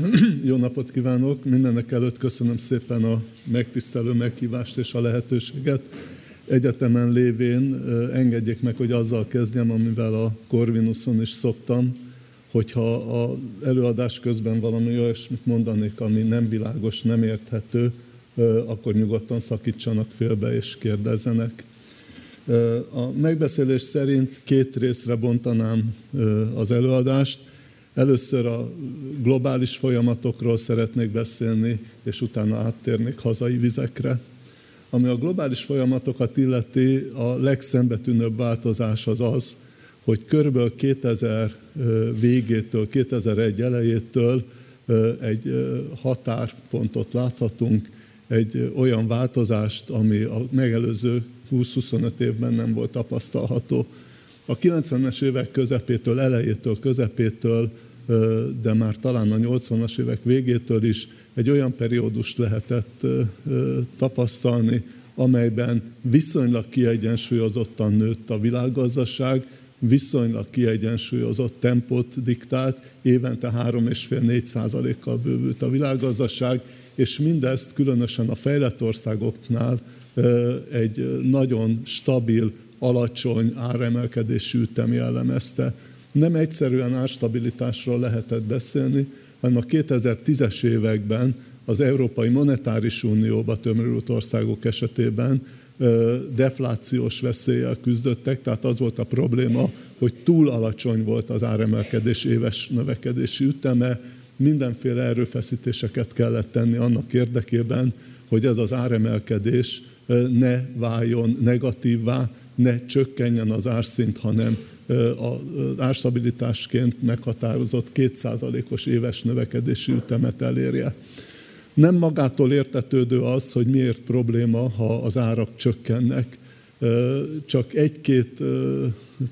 Jó napot kívánok! Mindenek előtt köszönöm szépen a megtisztelő meghívást és a lehetőséget. Egyetemen lévén engedjék meg, hogy azzal kezdjem, amivel a Corvinuson is szoktam, hogyha az előadás közben valami olyasmit mondanék, ami nem világos, nem érthető, akkor nyugodtan szakítsanak félbe és kérdezzenek. A megbeszélés szerint két részre bontanám az előadást. Először a globális folyamatokról szeretnék beszélni, és utána áttérnék hazai vizekre. Ami a globális folyamatokat illeti, a legszembetűnőbb változás az az, hogy körülbelül 2000 végétől, 2001 elejétől egy határpontot láthatunk, egy olyan változást, ami a megelőző 20-25 évben nem volt tapasztalható. A 90-es évek közepétől, elejétől, közepétől, de már talán a 80-as évek végétől is egy olyan periódust lehetett tapasztalni, amelyben viszonylag kiegyensúlyozottan nőtt a világgazdaság, viszonylag kiegyensúlyozott tempót diktált, évente 3,5-4 százalékkal bővült a világgazdaság, és mindezt különösen a fejlett országoknál egy nagyon stabil, alacsony áremelkedésű ütem jellemezte. Nem egyszerűen árstabilitásról lehetett beszélni, hanem a 2010-es években az Európai Monetáris Unióba tömörült országok esetében deflációs veszéllyel küzdöttek, tehát az volt a probléma, hogy túl alacsony volt az áremelkedés éves növekedési üteme, mindenféle erőfeszítéseket kellett tenni annak érdekében, hogy ez az áremelkedés ne váljon negatívvá, ne csökkenjen az árszint, hanem az árstabilitásként meghatározott 2%-os éves növekedési ütemet elérje. Nem magától értetődő az, hogy miért probléma, ha az árak csökkennek. Csak egy-két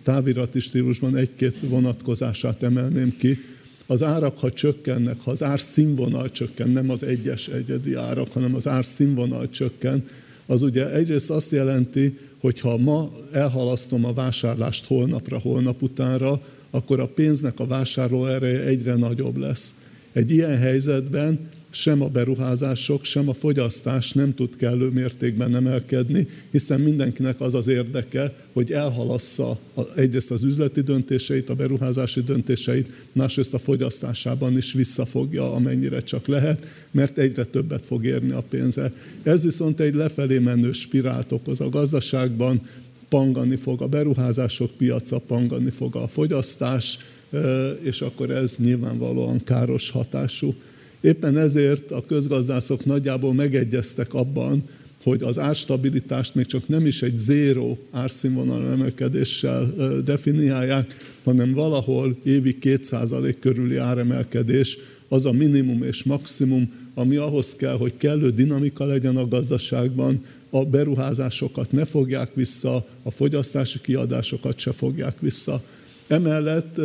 távirati stílusban egy-két vonatkozását emelném ki. Az árak, ha csökkennek, ha az árszínvonal csökken, nem az egyes egyedi árak, hanem az árszínvonal csökken, az ugye egyrészt azt jelenti, hogy ha ma elhalasztom a vásárlást holnapra, holnap utánra, akkor a pénznek a vásárló ereje egyre nagyobb lesz. Egy ilyen helyzetben sem a beruházások, sem a fogyasztás nem tud kellő mértékben emelkedni, hiszen mindenkinek az az érdeke, hogy elhalassza egyrészt az üzleti döntéseit, a beruházási döntéseit, másrészt a fogyasztásában is visszafogja, amennyire csak lehet, mert egyre többet fog érni a pénze. Ez viszont egy lefelé menő spirált okoz a gazdaságban, pangani fog a beruházások piaca, pangani fog a fogyasztás, és akkor ez nyilvánvalóan káros hatású. Éppen ezért a közgazdászok nagyjából megegyeztek abban, hogy az árstabilitást még csak nem is egy zéró árszínvonal emelkedéssel definiálják, hanem valahol évi 2% körüli áremelkedés az a minimum és maximum, ami ahhoz kell, hogy kellő dinamika legyen a gazdaságban, a beruházásokat ne fogják vissza, a fogyasztási kiadásokat se fogják vissza. Emellett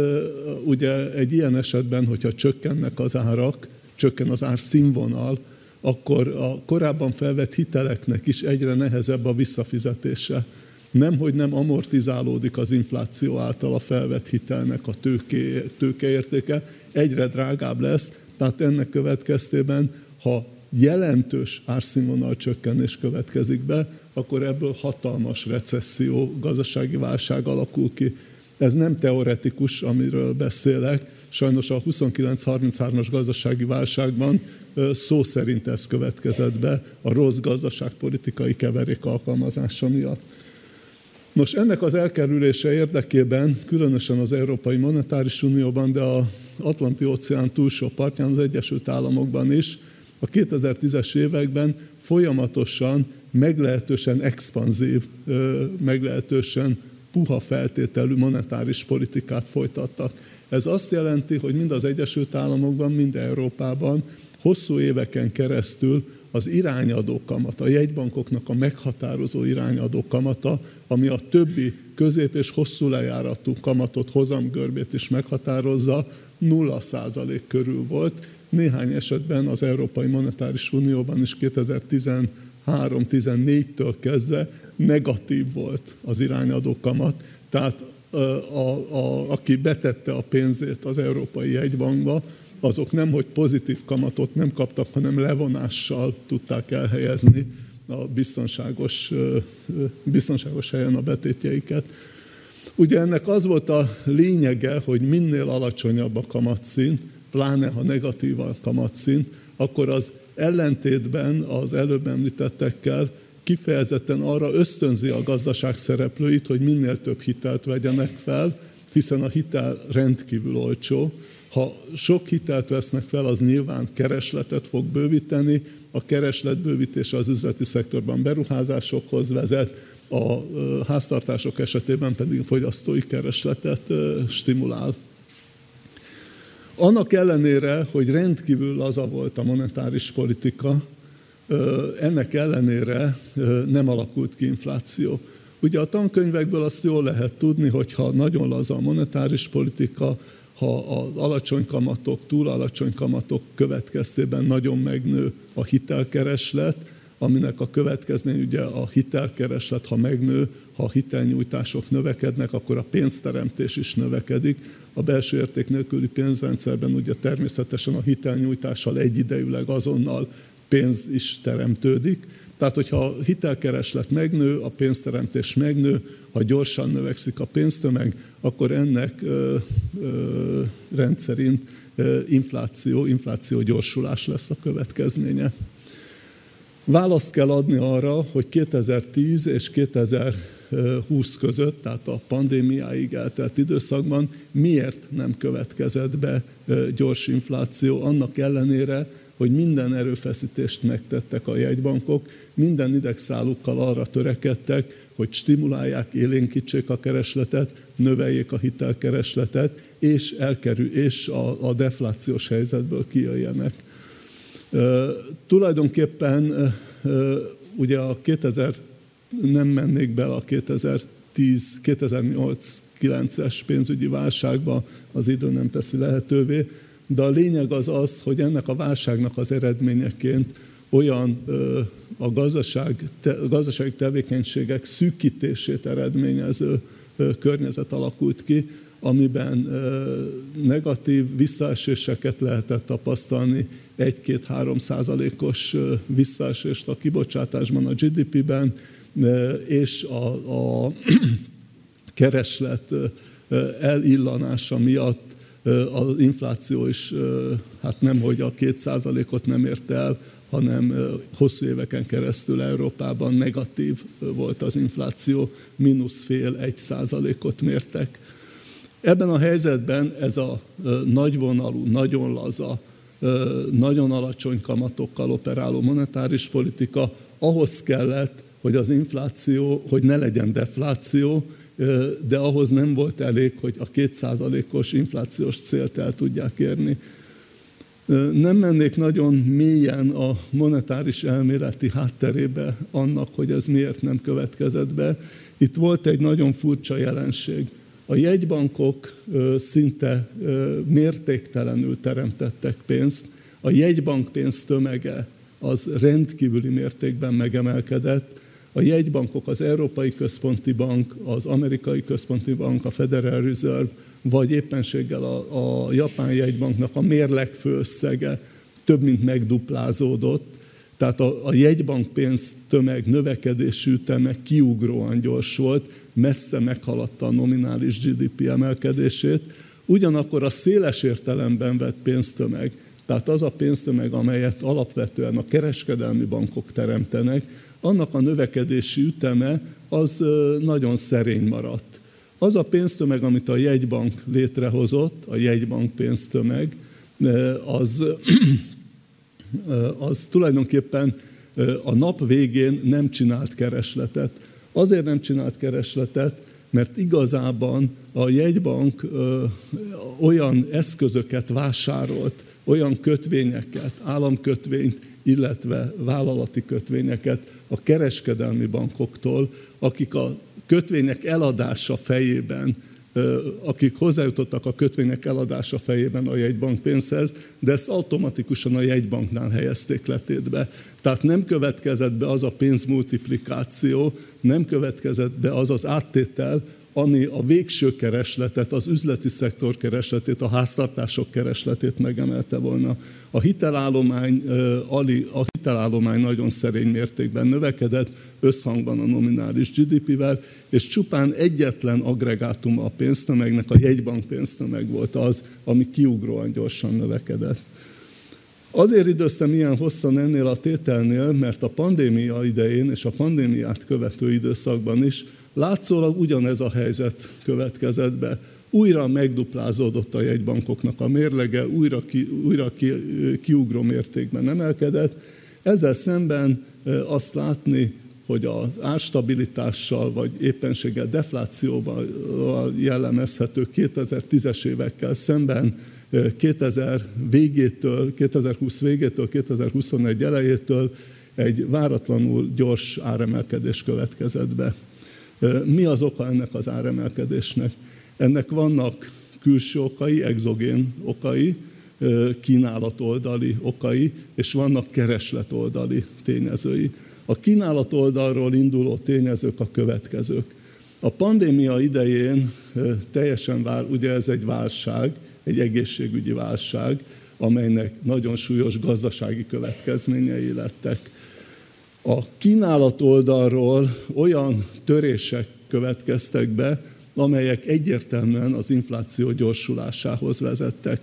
ugye egy ilyen esetben, hogyha csökkennek az árak, csökken az ár színvonal, akkor a korábban felvett hiteleknek is egyre nehezebb a visszafizetése. Nem, hogy nem amortizálódik az infláció által a felvett hitelnek a tőke, tőkeértéke, egyre drágább lesz, tehát ennek következtében, ha jelentős árszínvonal csökkenés következik be, akkor ebből hatalmas recesszió, gazdasági válság alakul ki. Ez nem teoretikus, amiről beszélek, Sajnos a 29-33-as gazdasági válságban szó szerint ez következett be a rossz gazdaságpolitikai keverék alkalmazása miatt. Nos, ennek az elkerülése érdekében, különösen az Európai Monetáris Unióban, de a Atlanti-óceán túlsó partján, az Egyesült Államokban is, a 2010-es években folyamatosan meglehetősen expanzív, meglehetősen puha feltételű monetáris politikát folytattak. Ez azt jelenti, hogy mind az Egyesült Államokban, mind Európában hosszú éveken keresztül az irányadó kamata, a jegybankoknak a meghatározó irányadó kamata, ami a többi közép és hosszú lejáratú kamatot, hozamgörbét is meghatározza, 0 százalék körül volt. Néhány esetben az Európai Monetáris Unióban is 2013-14-től kezdve negatív volt az irányadó kamat, tehát a, a, aki betette a pénzét az Európai Jegybankba, azok nem, hogy pozitív kamatot nem kaptak, hanem levonással tudták elhelyezni a biztonságos, biztonságos helyen a betétjeiket. Ugye ennek az volt a lényege, hogy minél alacsonyabb a kamatszint, pláne ha negatív a kamatszint, akkor az ellentétben az előbb említettekkel kifejezetten arra ösztönzi a gazdaság szereplőit, hogy minél több hitelt vegyenek fel, hiszen a hitel rendkívül olcsó. Ha sok hitelt vesznek fel, az nyilván keresletet fog bővíteni, a keresletbővítés az üzleti szektorban beruházásokhoz vezet, a háztartások esetében pedig fogyasztói keresletet stimulál. Annak ellenére, hogy rendkívül laza volt a monetáris politika, ennek ellenére nem alakult ki infláció. Ugye a tankönyvekből azt jól lehet tudni, hogy ha nagyon laza a monetáris politika, ha az alacsony kamatok, túl alacsony kamatok következtében nagyon megnő a hitelkereslet, aminek a következmény ugye a hitelkereslet, ha megnő, ha a hitelnyújtások növekednek, akkor a pénzteremtés is növekedik. A belső érték nélküli pénzrendszerben ugye természetesen a hitelnyújtással egyidejűleg azonnal pénz is teremtődik. Tehát, hogyha a hitelkereslet megnő, a pénzteremtés megnő, ha gyorsan növekszik a pénztömeg, akkor ennek ö, ö, rendszerint ö, infláció, infláció gyorsulás lesz a következménye. Választ kell adni arra, hogy 2010 és 2020 között, tehát a pandémiáig eltelt időszakban miért nem következett be gyors infláció, annak ellenére, hogy minden erőfeszítést megtettek a jegybankok, minden idegszálukkal arra törekedtek, hogy stimulálják, élénkítsék a keresletet, növeljék a hitelkeresletet, és, elkerül, és a, a deflációs helyzetből kijöjjenek. Tulajdonképpen ugye a 2000, nem mennék bele a 2010, 2008-9-es pénzügyi válságba, az idő nem teszi lehetővé, de a lényeg az az, hogy ennek a válságnak az eredményeként olyan a gazdaság, te, a gazdasági tevékenységek szűkítését eredményező környezet alakult ki, amiben negatív visszaeséseket lehetett tapasztalni, 1-2-3 százalékos visszaesést a kibocsátásban, a GDP-ben, és a, a kereslet elillanása miatt az infláció is hát nem, hogy a 2 százalékot nem ért el, hanem hosszú éveken keresztül Európában negatív volt az infláció, mínusz fél egy százalékot mértek. Ebben a helyzetben ez a nagyvonalú, nagyon laza, nagyon alacsony kamatokkal operáló monetáris politika ahhoz kellett, hogy az infláció, hogy ne legyen defláció, de ahhoz nem volt elég, hogy a kétszázalékos inflációs célt el tudják érni. Nem mennék nagyon mélyen a monetáris elméleti hátterébe annak, hogy ez miért nem következett be. Itt volt egy nagyon furcsa jelenség. A jegybankok szinte mértéktelenül teremtettek pénzt, a jegybank pénz tömege az rendkívüli mértékben megemelkedett, a jegybankok, az Európai Központi Bank, az Amerikai Központi Bank, a Federal Reserve, vagy éppenséggel a, a Japán jegybanknak a mérleg főösszege több mint megduplázódott, tehát a, a jegybank pénz tömeg növekedési üteme kiugróan gyors volt, messze meghaladta a nominális GDP emelkedését, ugyanakkor a széles értelemben vett pénztömeg, tehát az a pénztömeg, amelyet alapvetően a kereskedelmi bankok teremtenek, annak a növekedési üteme az nagyon szerény maradt. Az a pénztömeg, amit a jegybank létrehozott, a jegybank pénztömeg, az, az tulajdonképpen a nap végén nem csinált keresletet. Azért nem csinált keresletet, mert igazában a jegybank olyan eszközöket vásárolt, olyan kötvényeket, államkötvényt, illetve vállalati kötvényeket a kereskedelmi bankoktól, akik a kötvények eladása fejében, akik hozzájutottak a kötvények eladása fejében a jegybank pénzhez, de ezt automatikusan a jegybanknál helyezték letétbe. Tehát nem következett be az a pénzmultiplikáció, nem következett be az az áttétel, ami a végső keresletet, az üzleti szektor keresletét, a háztartások keresletét megemelte volna. A hitelállomány, a hitelállomány nagyon szerény mértékben növekedett, összhangban a nominális GDP-vel, és csupán egyetlen agregátum a pénztömegnek, a jegybank pénztömeg volt az, ami kiugróan gyorsan növekedett. Azért időztem ilyen hosszan ennél a tételnél, mert a pandémia idején és a pandémiát követő időszakban is látszólag ugyanez a helyzet következett be. Újra megduplázódott a jegybankoknak a mérlege, újra, ki, újra ki, kiugró mértékben emelkedett. Ezzel szemben azt látni, hogy az árstabilitással, vagy éppenséggel deflációval jellemezhető 2010-es évekkel szemben 2000 végétől, 2020 végétől, 2021 elejétől egy váratlanul gyors áremelkedés következett be. Mi az oka ennek az áremelkedésnek? Ennek vannak külső okai, exogén okai, kínálatoldali okai, és vannak keresletoldali tényezői. A kínálat oldalról induló tényezők a következők. A pandémia idején teljesen vár, ugye ez egy válság, egy egészségügyi válság, amelynek nagyon súlyos gazdasági következményei lettek. A kínálat oldalról olyan törések következtek be, amelyek egyértelműen az infláció gyorsulásához vezettek.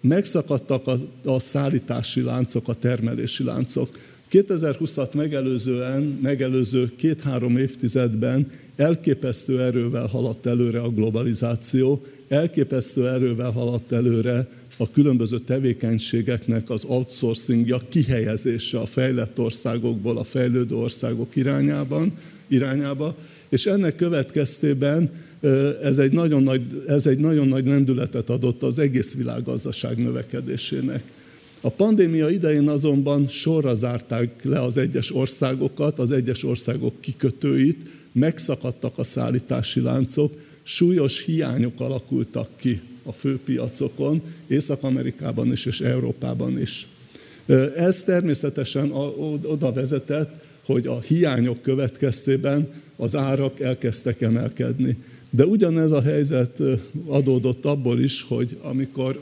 Megszakadtak a, szállítási láncok, a termelési láncok. 2020-at megelőzően, megelőző két-három évtizedben elképesztő erővel haladt előre a globalizáció, elképesztő erővel haladt előre a különböző tevékenységeknek az outsourcingja, kihelyezése a fejlett országokból a fejlődő országok irányában, irányába, és ennek következtében ez egy, nagyon nagy, ez egy nagyon nagy lendületet adott az egész világgazdaság növekedésének. A pandémia idején azonban sorra zárták le az egyes országokat, az egyes országok kikötőit, megszakadtak a szállítási láncok, súlyos hiányok alakultak ki a főpiacokon, Észak-Amerikában is és Európában is. Ez természetesen oda vezetett, hogy a hiányok következtében az árak elkezdtek emelkedni. De ugyanez a helyzet adódott abból is, hogy amikor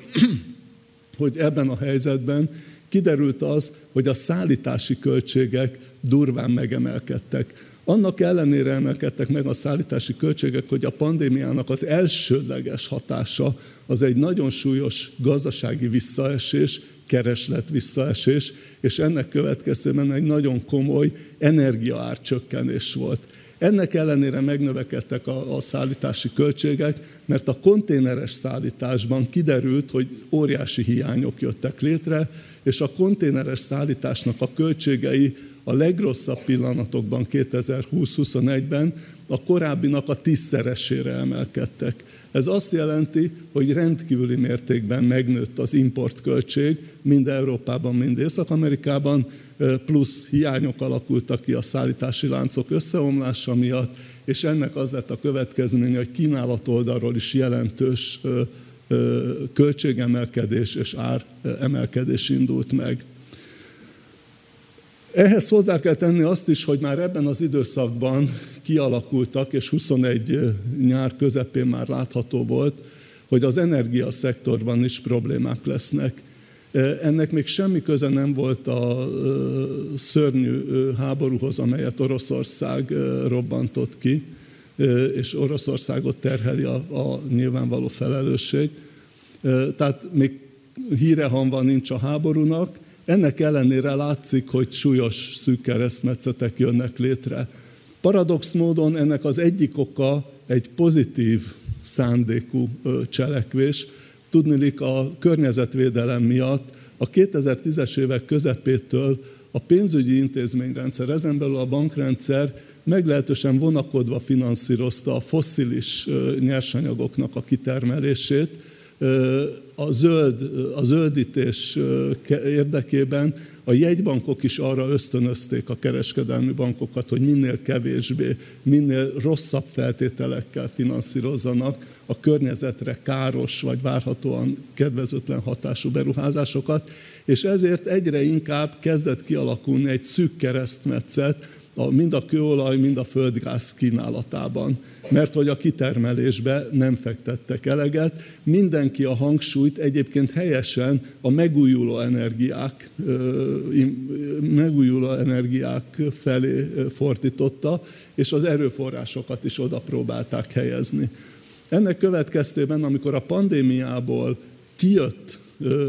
hogy ebben a helyzetben kiderült az, hogy a szállítási költségek durván megemelkedtek. Annak ellenére emelkedtek meg a szállítási költségek, hogy a pandémiának az elsődleges hatása az egy nagyon súlyos gazdasági visszaesés, kereslet visszaesés, és ennek következtében egy nagyon komoly energiaárcsökkenés volt. Ennek ellenére megnövekedtek a, a szállítási költségek, mert a konténeres szállításban kiderült, hogy óriási hiányok jöttek létre, és a konténeres szállításnak a költségei a legrosszabb pillanatokban 2020-21-ben a korábbinak a tízszeresére emelkedtek. Ez azt jelenti, hogy rendkívüli mértékben megnőtt az importköltség, mind Európában, mind Észak-Amerikában, plusz hiányok alakultak ki a szállítási láncok összeomlása miatt, és ennek az lett a következménye, hogy kínálat oldalról is jelentős költségemelkedés és áremelkedés indult meg. Ehhez hozzá kell tenni azt is, hogy már ebben az időszakban kialakultak, és 21 nyár közepén már látható volt, hogy az energiaszektorban is problémák lesznek. Ennek még semmi köze nem volt a szörnyű háborúhoz, amelyet Oroszország robbantott ki, és Oroszországot terheli a, a nyilvánvaló felelősség. Tehát még hírehanva nincs a háborúnak, ennek ellenére látszik, hogy súlyos szűk keresztmetszetek jönnek létre. Paradox módon ennek az egyik oka egy pozitív szándékú cselekvés, Tudnilik a környezetvédelem miatt a 2010-es évek közepétől a pénzügyi intézményrendszer, ezen belül a bankrendszer meglehetősen vonakodva finanszírozta a fosszilis nyersanyagoknak a kitermelését, a, zöld, a zöldítés érdekében a jegybankok is arra ösztönözték a kereskedelmi bankokat, hogy minél kevésbé, minél rosszabb feltételekkel finanszírozzanak a környezetre káros vagy várhatóan kedvezőtlen hatású beruházásokat, és ezért egyre inkább kezdett kialakulni egy szűk keresztmetszet a, mind a kőolaj, mind a földgáz kínálatában, mert hogy a kitermelésbe nem fektettek eleget. Mindenki a hangsúlyt egyébként helyesen a megújuló energiák, megújuló energiák felé fordította, és az erőforrásokat is oda próbálták helyezni. Ennek következtében, amikor a pandémiából kijött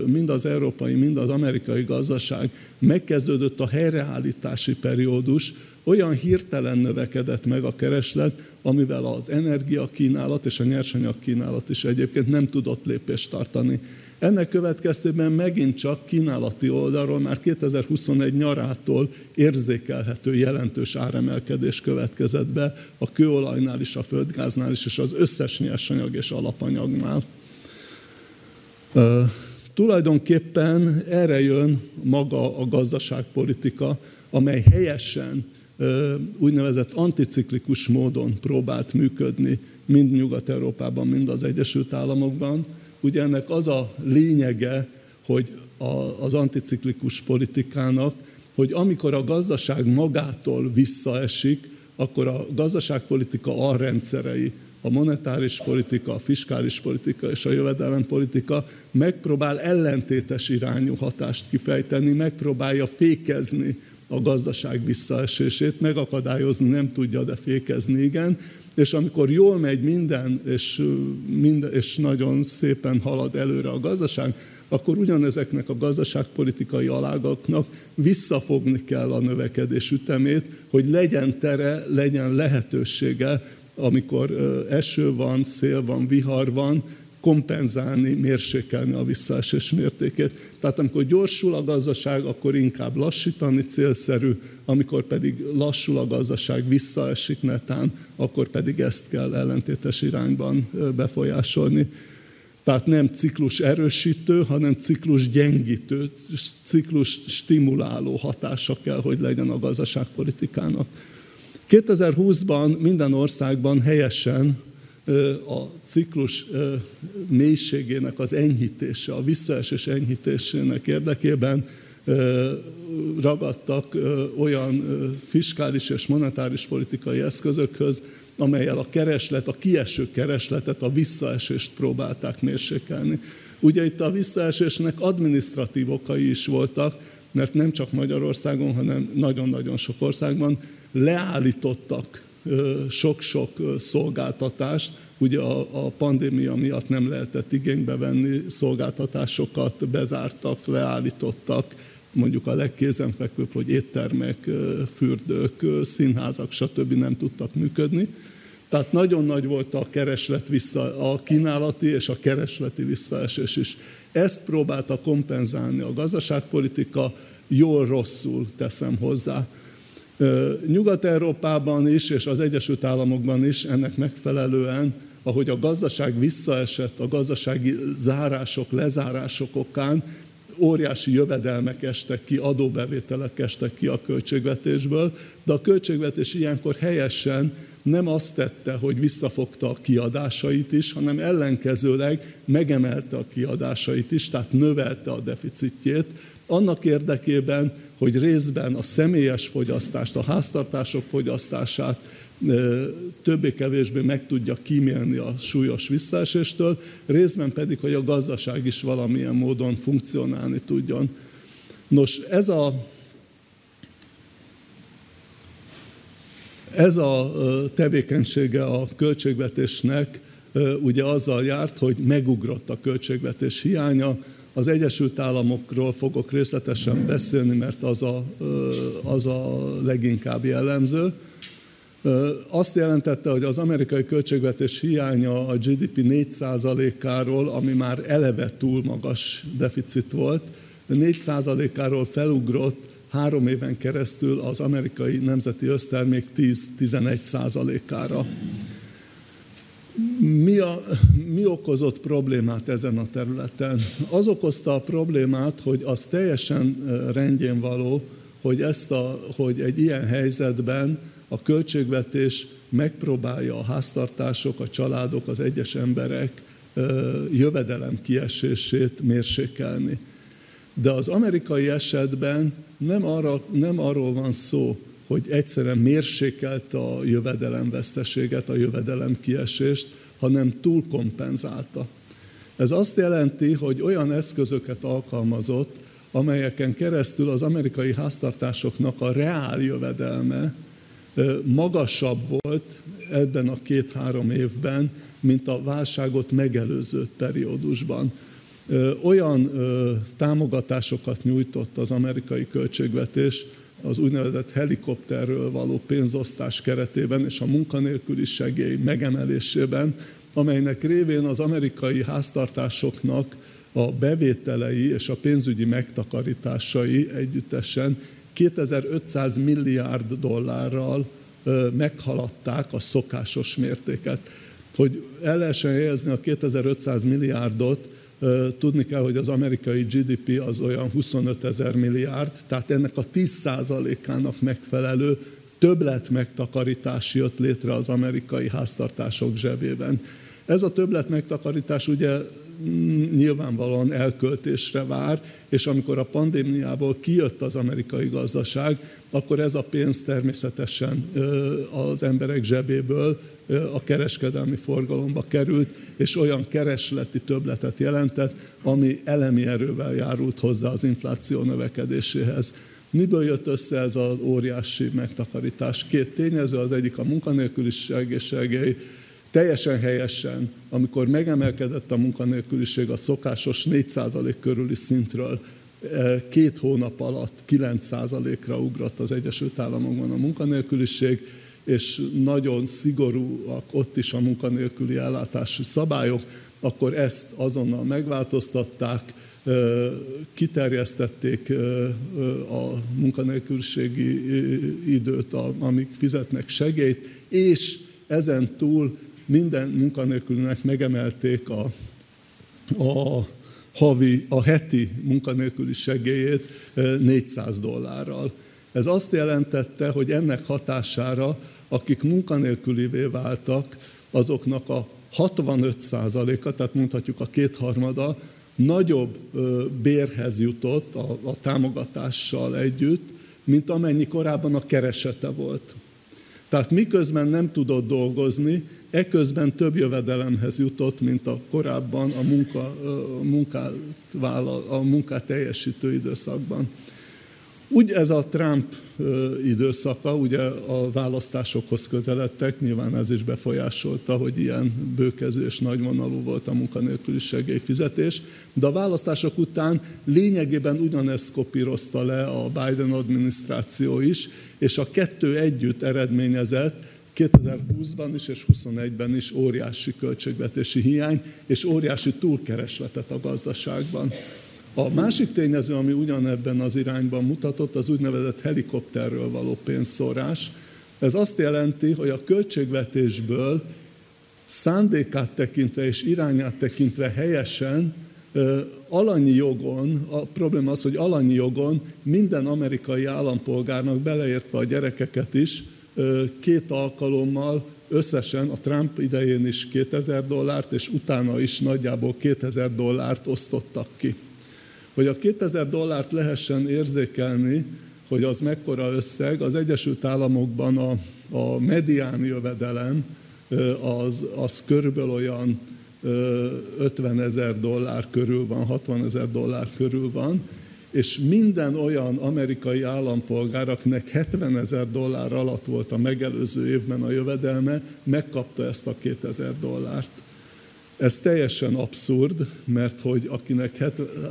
mind az európai, mind az amerikai gazdaság, megkezdődött a helyreállítási periódus, olyan hirtelen növekedett meg a kereslet, amivel az energiakínálat és a nyersanyagkínálat is egyébként nem tudott lépést tartani. Ennek következtében megint csak kínálati oldalról már 2021 nyarától érzékelhető jelentős áremelkedés következett be a kőolajnál is, a földgáznál is, és az összes nyersanyag és alapanyagnál. Uh, tulajdonképpen erre jön maga a gazdaságpolitika, amely helyesen úgynevezett anticiklikus módon próbált működni, mind Nyugat-Európában, mind az Egyesült Államokban. Ugye ennek az a lényege, hogy az anticiklikus politikának, hogy amikor a gazdaság magától visszaesik, akkor a gazdaságpolitika alrendszerei, a monetáris politika, a fiskális politika és a jövedelempolitika megpróbál ellentétes irányú hatást kifejteni, megpróbálja fékezni a gazdaság visszaesését, megakadályozni nem tudja, de fékezni igen, és amikor jól megy minden, és, minden, és nagyon szépen halad előre a gazdaság, akkor ugyanezeknek a gazdaságpolitikai alágaknak visszafogni kell a növekedés ütemét, hogy legyen tere, legyen lehetősége, amikor eső van, szél van, vihar van, kompenzálni, mérsékelni a visszaesés mértékét. Tehát amikor gyorsul a gazdaság, akkor inkább lassítani célszerű, amikor pedig lassul a gazdaság, visszaesik netán, akkor pedig ezt kell ellentétes irányban befolyásolni. Tehát nem ciklus erősítő, hanem ciklus gyengítő, ciklus stimuláló hatása kell, hogy legyen a gazdaságpolitikának. 2020-ban minden országban helyesen a ciklus mélységének az enyhítése, a visszaesés enyhítésének érdekében ragadtak olyan fiskális és monetáris politikai eszközökhöz, amelyel a kereslet, a kieső keresletet, a visszaesést próbálták mérsékelni. Ugye itt a visszaesésnek adminisztratív okai is voltak, mert nem csak Magyarországon, hanem nagyon-nagyon sok országban leállítottak sok-sok szolgáltatást, ugye a, a pandémia miatt nem lehetett igénybe venni szolgáltatásokat, bezártak, leállítottak, mondjuk a legkézenfekvőbb, hogy éttermek, fürdők, színházak, stb. nem tudtak működni. Tehát nagyon nagy volt a kereslet vissza, a kínálati és a keresleti visszaesés is. Ezt próbálta kompenzálni a gazdaságpolitika, jól-rosszul teszem hozzá. Nyugat-Európában is, és az Egyesült Államokban is ennek megfelelően, ahogy a gazdaság visszaesett a gazdasági zárások, lezárások okán, óriási jövedelmek estek ki, adóbevételek estek ki a költségvetésből, de a költségvetés ilyenkor helyesen nem azt tette, hogy visszafogta a kiadásait is, hanem ellenkezőleg megemelte a kiadásait is, tehát növelte a deficitjét, annak érdekében, hogy részben a személyes fogyasztást, a háztartások fogyasztását többé-kevésbé meg tudja kímélni a súlyos visszaeséstől, részben pedig, hogy a gazdaság is valamilyen módon funkcionálni tudjon. Nos, ez a, ez a tevékenysége a költségvetésnek ugye azzal járt, hogy megugrott a költségvetés hiánya, az Egyesült Államokról fogok részletesen beszélni, mert az a, az a leginkább jellemző. Azt jelentette, hogy az amerikai költségvetés hiánya a GDP 4%-áról, ami már eleve túl magas deficit volt, 4%-áról felugrott három éven keresztül az amerikai nemzeti össztermék 10-11%-ára. Mi, a, mi okozott problémát ezen a területen? Az okozta a problémát, hogy az teljesen rendjén való, hogy, ezt a, hogy egy ilyen helyzetben a költségvetés megpróbálja a háztartások, a családok, az egyes emberek jövedelem kiesését mérsékelni. De az amerikai esetben nem, arra, nem arról van szó, hogy egyszerűen mérsékelt a jövedelemveszteséget, a jövedelemkiesést, hanem túlkompenzálta. Ez azt jelenti, hogy olyan eszközöket alkalmazott, amelyeken keresztül az amerikai háztartásoknak a reál jövedelme magasabb volt ebben a két-három évben, mint a válságot megelőző periódusban. Olyan támogatásokat nyújtott az amerikai költségvetés az úgynevezett helikopterről való pénzosztás keretében és a munkanélküli segély megemelésében, amelynek révén az amerikai háztartásoknak a bevételei és a pénzügyi megtakarításai együttesen 2500 milliárd dollárral meghaladták a szokásos mértéket. Hogy el lehessen helyezni a 2500 milliárdot, tudni kell, hogy az amerikai GDP az olyan 25 ezer milliárd, tehát ennek a 10%-ának megfelelő többlet megtakarítás jött létre az amerikai háztartások zsebében. Ez a többlet megtakarítás ugye nyilvánvalóan elköltésre vár, és amikor a pandémiából kijött az amerikai gazdaság, akkor ez a pénz természetesen az emberek zsebéből a kereskedelmi forgalomba került, és olyan keresleti többletet jelentett, ami elemi erővel járult hozzá az infláció növekedéséhez. Miből jött össze ez az óriási megtakarítás? Két tényező, az egyik a munkanélküliség és segély, teljesen helyesen, amikor megemelkedett a munkanélküliség a szokásos 4% körüli szintről, két hónap alatt 9%-ra ugrott az Egyesült Államokban a munkanélküliség, és nagyon szigorúak ott is a munkanélküli ellátási szabályok, akkor ezt azonnal megváltoztatták, kiterjesztették a munkanélküliségi időt, amíg fizetnek segélyt, és ezen túl minden munkanélkülinek megemelték a, a havi, a heti munkanélküli segélyét 400 dollárral. Ez azt jelentette, hogy ennek hatására, akik munkanélkülivé váltak, azoknak a 65%-a, tehát mondhatjuk a kétharmada, nagyobb bérhez jutott a, a támogatással együtt, mint amennyi korábban a keresete volt. Tehát miközben nem tudott dolgozni, eközben több jövedelemhez jutott, mint a korábban a, munka, a, munkát, a munkát teljesítő időszakban. Úgy ez a Trump időszaka, ugye a választásokhoz közeledtek, nyilván ez is befolyásolta, hogy ilyen bőkező és nagyvonalú volt a munkanélküli segélyfizetés, de a választások után lényegében ugyanezt kopírozta le a Biden adminisztráció is, és a kettő együtt eredményezett 2020-ban is és 2021-ben is óriási költségvetési hiány és óriási túlkeresletet a gazdaságban. A másik tényező, ami ugyanebben az irányban mutatott, az úgynevezett helikopterről való pénzszórás. Ez azt jelenti, hogy a költségvetésből szándékát tekintve és irányát tekintve helyesen alanyi jogon, a probléma az, hogy alanyi jogon minden amerikai állampolgárnak, beleértve a gyerekeket is, két alkalommal összesen a Trump idején is 2000 dollárt, és utána is nagyjából 2000 dollárt osztottak ki. Hogy a 2000 dollárt lehessen érzékelni, hogy az mekkora összeg, az Egyesült Államokban a, a medián jövedelem az, az körülbelül olyan 50 ezer dollár körül van, 60 ezer dollár körül van, és minden olyan amerikai állampolgár, akinek 70 ezer dollár alatt volt a megelőző évben a jövedelme, megkapta ezt a 2000 dollárt. Ez teljesen abszurd, mert hogy akinek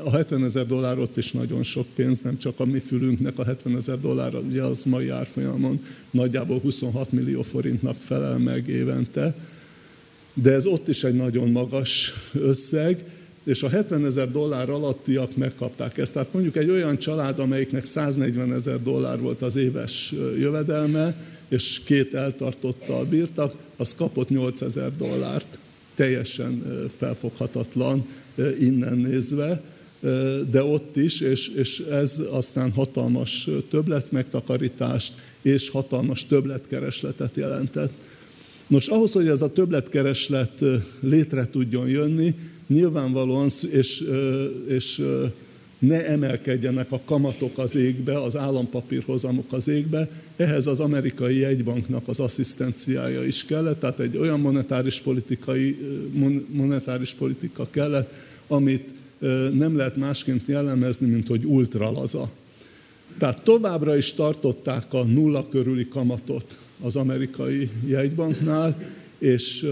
a 70 ezer dollár ott is nagyon sok pénz, nem csak a mi fülünknek a 70 ezer dollár, ugye az mai árfolyamon nagyjából 26 millió forintnak felel meg évente, de ez ott is egy nagyon magas összeg, és a 70 ezer dollár alattiak megkapták ezt. Tehát mondjuk egy olyan család, amelyiknek 140 ezer dollár volt az éves jövedelme, és két eltartottal bírtak, az kapott 8 ezer dollárt. Teljesen felfoghatatlan innen nézve, de ott is, és, és ez aztán hatalmas többletmegtakarítást és hatalmas többletkeresletet jelentett. Nos, ahhoz, hogy ez a többletkereslet létre tudjon jönni, nyilvánvalóan, és, és ne emelkedjenek a kamatok az égbe, az állampapírhozamok az égbe, ehhez az amerikai jegybanknak az asszisztenciája is kellett, tehát egy olyan monetáris, politikai, monetáris politika kellett, amit nem lehet másként jellemezni, mint hogy ultralaza. Tehát továbbra is tartották a nulla körüli kamatot az amerikai jegybanknál, és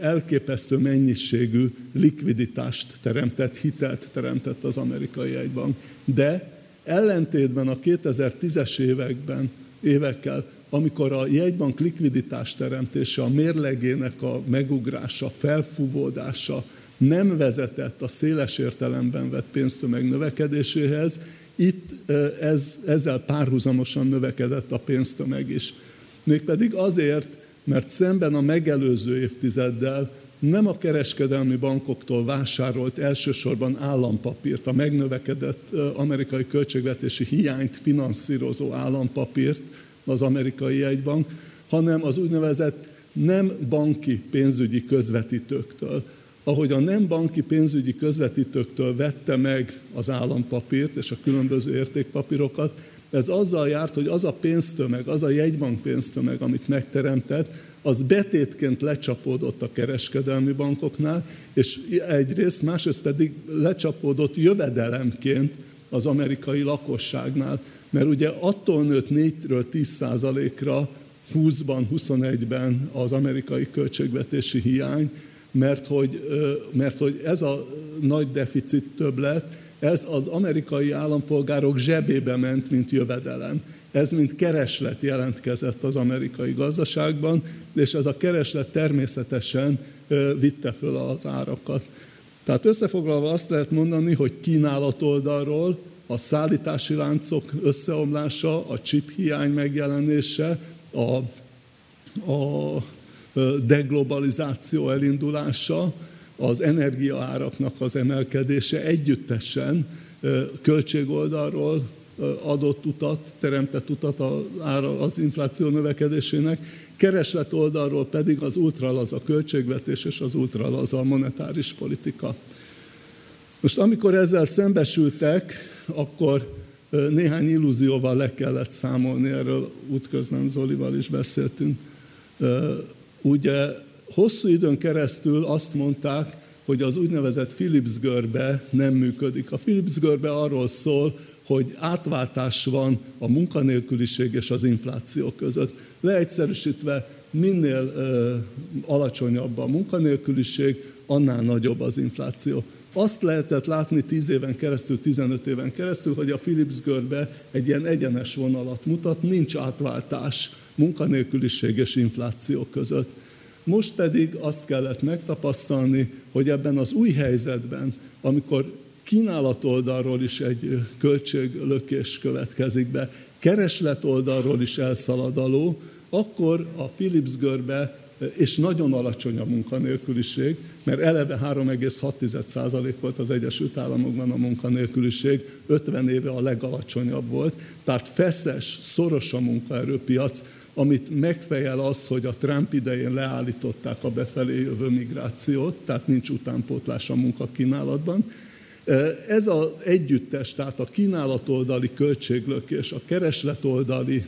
elképesztő mennyiségű likviditást teremtett, hitelt teremtett az amerikai jegybank. De ellentétben a 2010-es években, évekkel, amikor a jegybank likviditás teremtése, a mérlegének a megugrása, felfúvódása nem vezetett a széles értelemben vett pénztömeg növekedéséhez, itt ez, ezzel párhuzamosan növekedett a pénztömeg is. Mégpedig azért, mert szemben a megelőző évtizeddel nem a kereskedelmi bankoktól vásárolt elsősorban állampapírt, a megnövekedett amerikai költségvetési hiányt finanszírozó állampapírt, az amerikai jegybank, hanem az úgynevezett nem banki pénzügyi közvetítőktől. Ahogy a nem banki pénzügyi közvetítőktől vette meg az állampapírt és a különböző értékpapírokat, ez azzal járt, hogy az a pénztömeg, az a jegybank pénztömeg, amit megteremtett, az betétként lecsapódott a kereskedelmi bankoknál, és egyrészt, másrészt pedig lecsapódott jövedelemként az amerikai lakosságnál. Mert ugye attól nőtt 4-ről 10 százalékra 20-ban, 21-ben az amerikai költségvetési hiány, mert hogy, mert hogy ez a nagy deficit többlet, ez az amerikai állampolgárok zsebébe ment, mint jövedelem. Ez mint kereslet jelentkezett az amerikai gazdaságban, és ez a kereslet természetesen vitte föl az árakat. Tehát összefoglalva azt lehet mondani, hogy kínálat oldalról a szállítási láncok összeomlása, a chip hiány megjelenése, a, a deglobalizáció elindulása, az energiaáraknak az emelkedése együttesen költségoldalról adott utat, teremtett utat az infláció növekedésének, kereslet oldalról pedig az ultralaza költségvetés és az ultralaza monetáris politika. Most amikor ezzel szembesültek, akkor néhány illúzióval le kellett számolni, erről útközben Zolival is beszéltünk. Ugye hosszú időn keresztül azt mondták, hogy az úgynevezett Philips görbe nem működik. A Philips görbe arról szól, hogy átváltás van a munkanélküliség és az infláció között. Leegyszerűsítve, minél ö, alacsonyabb a munkanélküliség, annál nagyobb az infláció. Azt lehetett látni 10 éven keresztül, 15 éven keresztül, hogy a Philips görbe egy ilyen egyenes vonalat mutat, nincs átváltás munkanélküliség és infláció között. Most pedig azt kellett megtapasztalni, hogy ebben az új helyzetben, amikor kínálat oldalról is egy költséglökés következik be, kereslet oldalról is elszaladaló, akkor a Philips görbe, és nagyon alacsony a munkanélküliség, mert eleve 3,6% volt az Egyesült Államokban a munkanélküliség, 50 éve a legalacsonyabb volt, tehát feszes, szoros a munkaerőpiac, amit megfejel az, hogy a Trump idején leállították a befelé jövő migrációt, tehát nincs utánpótlás a munkakínálatban. Ez az együttes, tehát a kínálatoldali költséglökés, a keresletoldali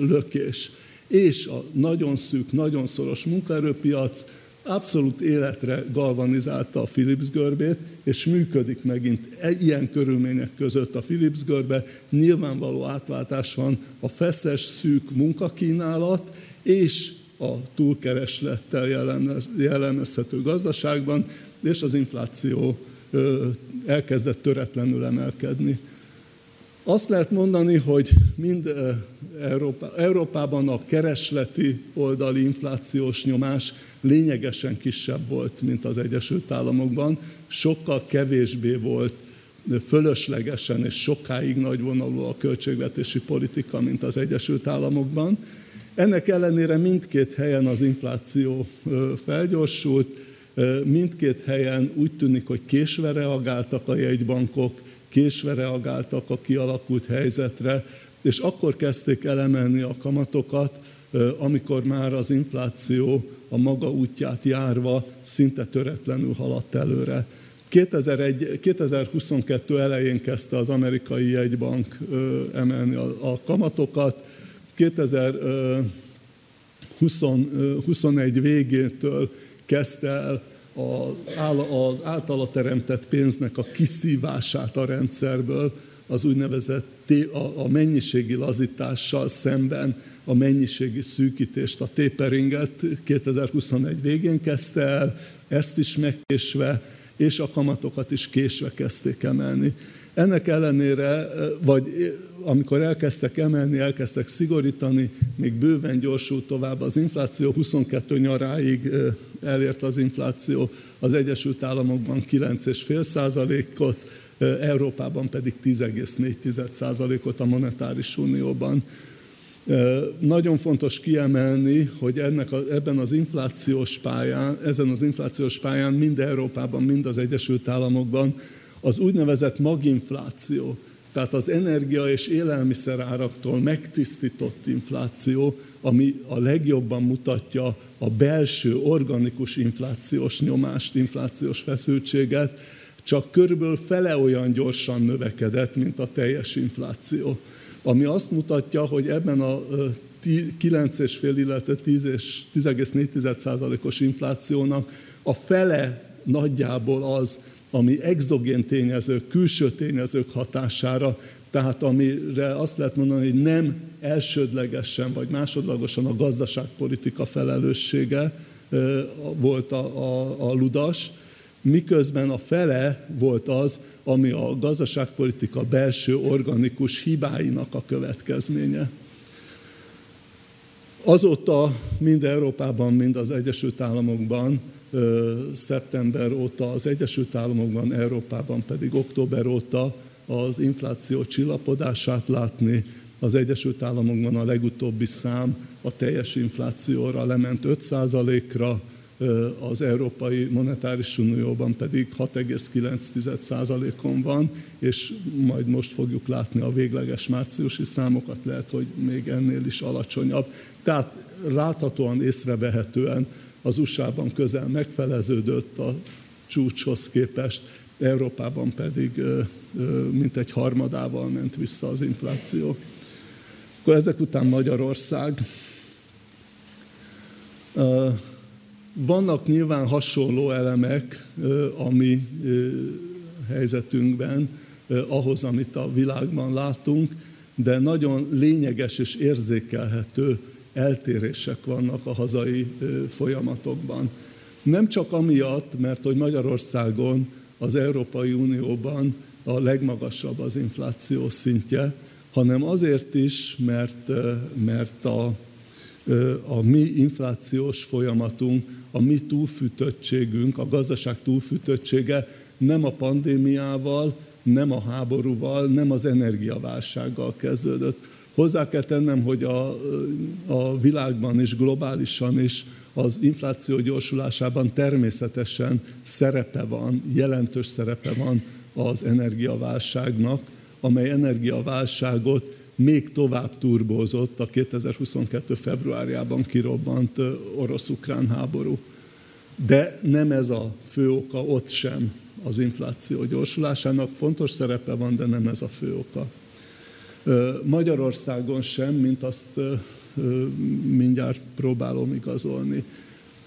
lökés és a nagyon szűk, nagyon szoros munkaerőpiac abszolút életre galvanizálta a Philips görbét, és működik megint ilyen körülmények között a Philips görbe. Nyilvánvaló átváltás van a feszes, szűk munkakínálat és a túlkereslettel jellemezhető gazdaságban, és az infláció elkezdett töretlenül emelkedni. Azt lehet mondani, hogy mind Európa, Európában a keresleti oldali inflációs nyomás lényegesen kisebb volt, mint az Egyesült Államokban, sokkal kevésbé volt fölöslegesen és sokáig nagyvonalú a költségvetési politika, mint az Egyesült Államokban. Ennek ellenére mindkét helyen az infláció felgyorsult, mindkét helyen úgy tűnik, hogy késve reagáltak a jegybankok, késve reagáltak a kialakult helyzetre, és akkor kezdték elemelni a kamatokat, amikor már az infláció a maga útját járva szinte töretlenül haladt előre. 2001, 2022 elején kezdte az amerikai jegybank emelni a, a kamatokat, 2021 végétől kezdte el az általa teremtett pénznek a kiszívását a rendszerből, az úgynevezett a mennyiségi lazítással szemben a mennyiségi szűkítést, a taperinget 2021 végén kezdte el, ezt is megkésve, és a kamatokat is késve kezdték emelni. Ennek ellenére, vagy amikor elkezdtek emelni, elkezdtek szigorítani, még bőven gyorsult tovább az infláció, 22 nyaráig elért az infláció az Egyesült Államokban 9,5 százalékot, Európában pedig 10,4 százalékot a monetáris unióban. Nagyon fontos kiemelni, hogy ennek a, ebben az inflációs pályán, ezen az inflációs pályán mind Európában, mind az Egyesült Államokban az úgynevezett maginfláció, tehát az energia és élelmiszer áraktól megtisztított infláció, ami a legjobban mutatja a belső organikus inflációs nyomást, inflációs feszültséget, csak körülbelül fele olyan gyorsan növekedett, mint a teljes infláció. Ami azt mutatja, hogy ebben a 9,5, illetve 10,4%-os inflációnak a fele nagyjából az, ami exogén tényezők, külső tényezők hatására, tehát amire azt lehet mondani, hogy nem elsődlegesen vagy másodlagosan a gazdaságpolitika felelőssége volt a, a, a ludas, miközben a fele volt az, ami a gazdaságpolitika belső organikus hibáinak a következménye. Azóta mind Európában, mind az Egyesült Államokban szeptember óta az Egyesült Államokban, Európában pedig október óta az infláció csillapodását látni. Az Egyesült Államokban a legutóbbi szám a teljes inflációra lement 5%-ra, az Európai Monetáris Unióban pedig 6,9%-on van, és majd most fogjuk látni a végleges márciusi számokat, lehet, hogy még ennél is alacsonyabb. Tehát láthatóan észrevehetően az USA-ban közel megfeleződött a csúcshoz képest, Európában pedig mintegy harmadával ment vissza az infláció. Akkor ezek után Magyarország. Vannak nyilván hasonló elemek a mi helyzetünkben, ahhoz, amit a világban látunk, de nagyon lényeges és érzékelhető eltérések vannak a hazai folyamatokban. Nem csak amiatt, mert hogy Magyarországon az Európai Unióban a legmagasabb az infláció szintje, hanem azért is, mert, mert a, a mi inflációs folyamatunk, a mi túlfűtöttségünk, a gazdaság túlfűtöttsége nem a pandémiával, nem a háborúval, nem az energiaválsággal kezdődött, Hozzá kell tennem, hogy a, a világban is, globálisan is az infláció gyorsulásában természetesen szerepe van, jelentős szerepe van az energiaválságnak, amely energiaválságot még tovább turbózott a 2022. februárjában kirobbant orosz-ukrán háború. De nem ez a fő oka ott sem az infláció gyorsulásának. Fontos szerepe van, de nem ez a fő oka. Magyarországon sem, mint azt mindjárt próbálom igazolni.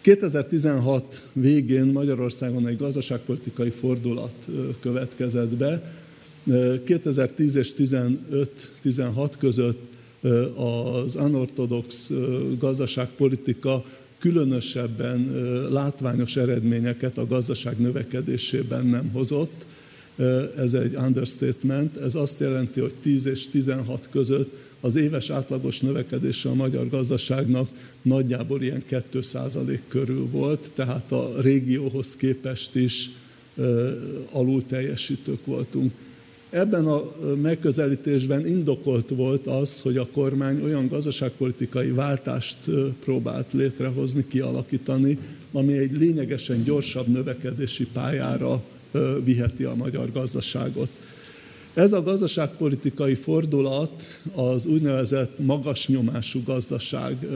2016 végén Magyarországon egy gazdaságpolitikai fordulat következett be. 2010 és 15-16 között az anortodox gazdaságpolitika különösebben látványos eredményeket a gazdaság növekedésében nem hozott ez egy understatement, ez azt jelenti, hogy 10 és 16 között az éves átlagos növekedése a magyar gazdaságnak nagyjából ilyen 2% körül volt, tehát a régióhoz képest is alul teljesítők voltunk. Ebben a megközelítésben indokolt volt az, hogy a kormány olyan gazdaságpolitikai váltást próbált létrehozni, kialakítani, ami egy lényegesen gyorsabb növekedési pályára viheti a magyar gazdaságot. Ez a gazdaságpolitikai fordulat az úgynevezett magas nyomású gazdaság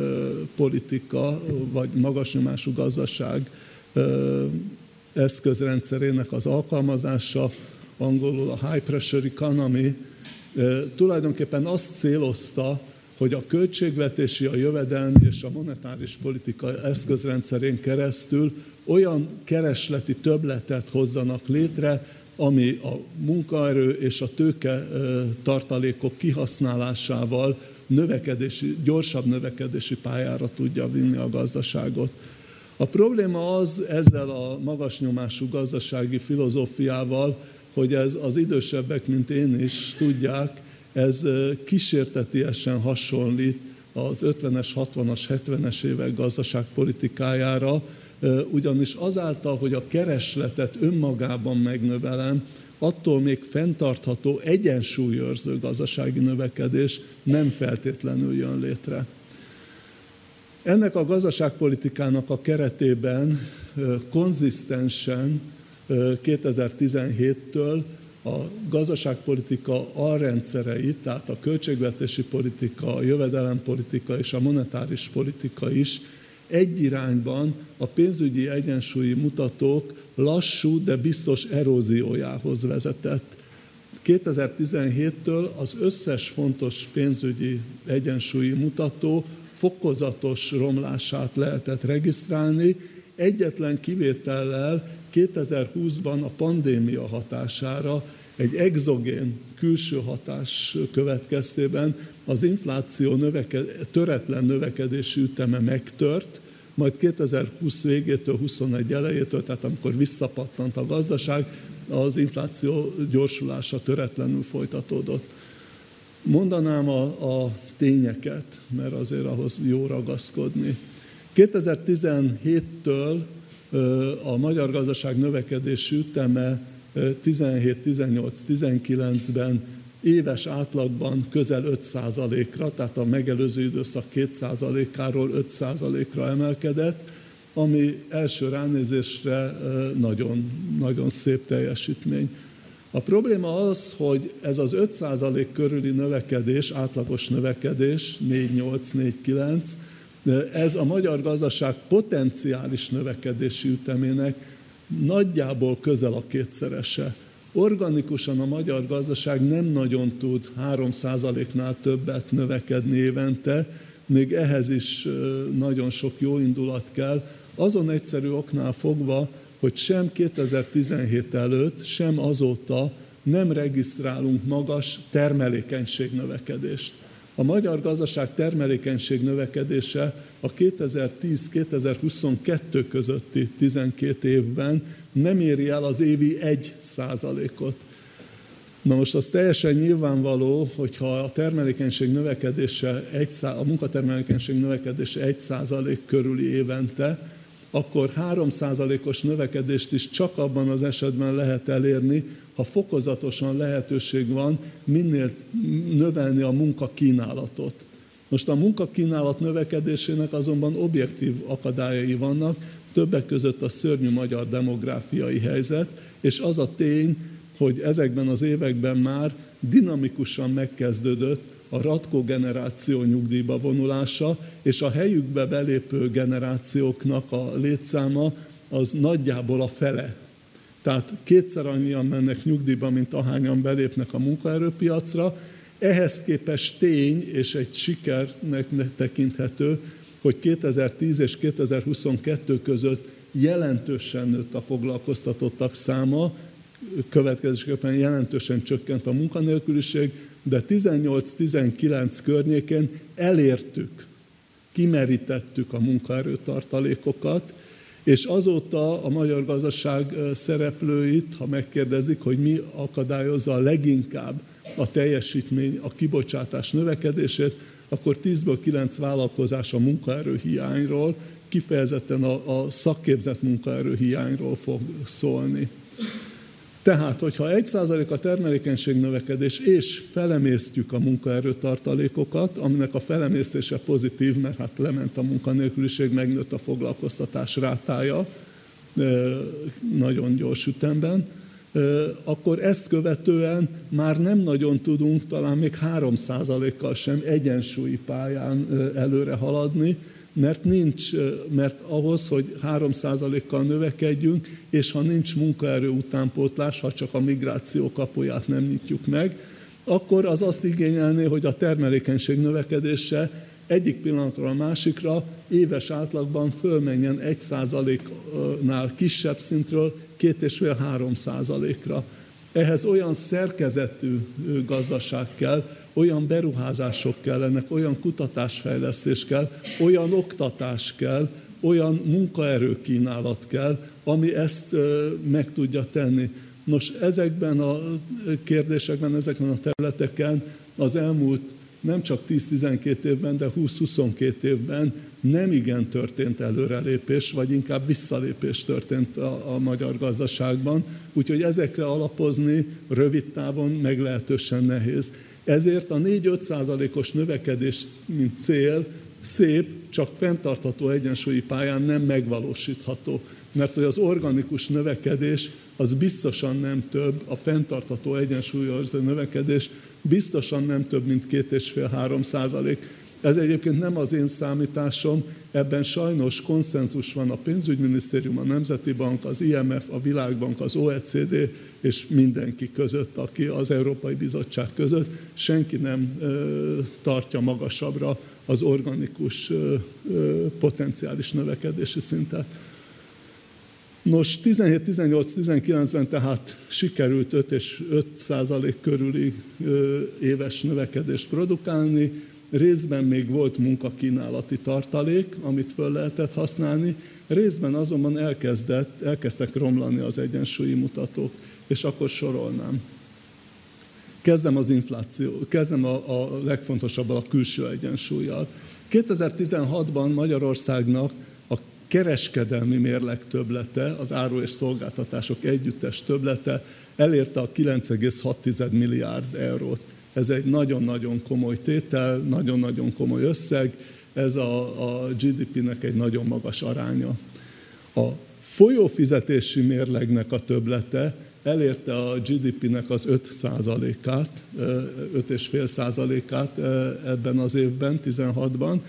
politika, vagy magas nyomású gazdaság eszközrendszerének az alkalmazása, angolul a high pressure economy, tulajdonképpen azt célozta, hogy a költségvetési, a jövedelmi és a monetáris politika eszközrendszerén keresztül olyan keresleti többletet hozzanak létre, ami a munkaerő és a tőke tartalékok kihasználásával növekedési, gyorsabb növekedési pályára tudja vinni a gazdaságot. A probléma az ezzel a magas nyomású gazdasági filozófiával, hogy ez az idősebbek, mint én is tudják, ez kísértetiesen hasonlít az 50-es, 60-as, 70-es évek gazdaságpolitikájára, ugyanis azáltal, hogy a keresletet önmagában megnövelem, attól még fenntartható, egyensúlyőrző gazdasági növekedés nem feltétlenül jön létre. Ennek a gazdaságpolitikának a keretében konzisztensen 2017-től a gazdaságpolitika alrendszereit, tehát a költségvetési politika, a jövedelempolitika és a monetáris politika is egy irányban a pénzügyi egyensúlyi mutatók lassú, de biztos eróziójához vezetett. 2017-től az összes fontos pénzügyi egyensúlyi mutató fokozatos romlását lehetett regisztrálni, egyetlen kivétellel 2020-ban a pandémia hatására egy exogén külső hatás következtében az infláció növeked, töretlen növekedési üteme megtört, majd 2020 végétől, 21 elejétől, tehát amikor visszapattant a gazdaság, az infláció gyorsulása töretlenül folytatódott. Mondanám a, a tényeket, mert azért ahhoz jó ragaszkodni. 2017-től a magyar gazdaság növekedési üteme 17-18-19-ben éves átlagban közel 5%-ra, tehát a megelőző időszak 2%-áról 5%-ra emelkedett, ami első ránézésre nagyon, nagyon szép teljesítmény. A probléma az, hogy ez az 5% körüli növekedés, átlagos növekedés, 4-8-4-9, ez a magyar gazdaság potenciális növekedési ütemének nagyjából közel a kétszerese. Organikusan a magyar gazdaság nem nagyon tud 3%-nál többet növekedni évente, még ehhez is nagyon sok jó indulat kell, azon egyszerű oknál fogva, hogy sem 2017 előtt, sem azóta nem regisztrálunk magas termelékenység növekedést. A magyar gazdaság termelékenység növekedése a 2010-2022 közötti 12 évben nem éri el az évi 1 százalékot. Na most az teljesen nyilvánvaló, hogyha a termelékenység növekedése, egy a munkatermelékenység növekedése 1 százalék körüli évente, akkor 3 százalékos növekedést is csak abban az esetben lehet elérni, ha fokozatosan lehetőség van minél növelni a munkakínálatot. Most a munkakínálat növekedésének azonban objektív akadályai vannak, többek között a szörnyű magyar demográfiai helyzet, és az a tény, hogy ezekben az években már dinamikusan megkezdődött a ratkó generáció nyugdíjba vonulása, és a helyükbe belépő generációknak a létszáma az nagyjából a fele. Tehát kétszer annyian mennek nyugdíjba, mint ahányan belépnek a munkaerőpiacra. Ehhez képest tény és egy sikernek tekinthető, hogy 2010 és 2022 között jelentősen nőtt a foglalkoztatottak száma, következésképpen jelentősen csökkent a munkanélküliség, de 18-19 környékén elértük, kimerítettük a munkaerőtartalékokat, és azóta a magyar gazdaság szereplőit, ha megkérdezik, hogy mi akadályozza a leginkább a teljesítmény, a kibocsátás növekedését, akkor 10-ből 9 vállalkozás a munkaerő kifejezetten a, a szakképzett munkaerő fog szólni. Tehát, hogyha 1% a termelékenység növekedés, és felemésztjük a munkaerőtartalékokat, aminek a felemésztése pozitív, mert hát lement a munkanélküliség, megnőtt a foglalkoztatás rátája nagyon gyors ütemben, akkor ezt követően már nem nagyon tudunk talán még 3%-kal sem egyensúlyi pályán előre haladni, mert nincs, mert ahhoz, hogy 3%-kal növekedjünk, és ha nincs munkaerő utánpótlás, ha csak a migráció kapuját nem nyitjuk meg, akkor az azt igényelné, hogy a termelékenység növekedése egyik pillanatról a másikra éves átlagban fölmenjen 1%-nál kisebb szintről 2,5-3 százalékra. Ehhez olyan szerkezetű gazdaság kell, olyan beruházások kellenek, olyan kutatásfejlesztés kell, olyan oktatás kell, olyan munkaerőkínálat kell, ami ezt meg tudja tenni. Nos, ezekben a kérdésekben, ezekben a területeken az elmúlt nem csak 10-12 évben, de 20-22 évben nem igen történt előrelépés, vagy inkább visszalépés történt a, a magyar gazdaságban, úgyhogy ezekre alapozni rövid távon meglehetősen nehéz. Ezért a 4-5 százalékos növekedés, mint cél, szép, csak fenntartható egyensúlyi pályán nem megvalósítható. Mert hogy az organikus növekedés az biztosan nem több, a fenntartható egyensúlyos növekedés biztosan nem több, mint 2,5-3 százalék. Ez egyébként nem az én számításom, ebben sajnos konszenzus van a pénzügyminisztérium, a Nemzeti Bank, az IMF, a Világbank, az OECD és mindenki között, aki az Európai Bizottság között, senki nem tartja magasabbra az organikus potenciális növekedési szintet. Nos, 17-18-19-ben tehát sikerült 5 és 5 százalék körüli éves növekedést produkálni, részben még volt munkakínálati tartalék, amit föl lehetett használni, részben azonban elkezdett, elkezdtek romlani az egyensúlyi mutatók, és akkor sorolnám. Kezdem az infláció, kezdem a, a legfontosabbal, a külső egyensúlyjal. 2016-ban Magyarországnak kereskedelmi mérleg töblete, az áru és szolgáltatások együttes töblete elérte a 9,6 milliárd eurót. Ez egy nagyon-nagyon komoly tétel, nagyon-nagyon komoly összeg, ez a, a GDP-nek egy nagyon magas aránya. A folyófizetési mérlegnek a töblete elérte a GDP-nek az 5%-át, 5,5%-át ebben az évben, 16-ban,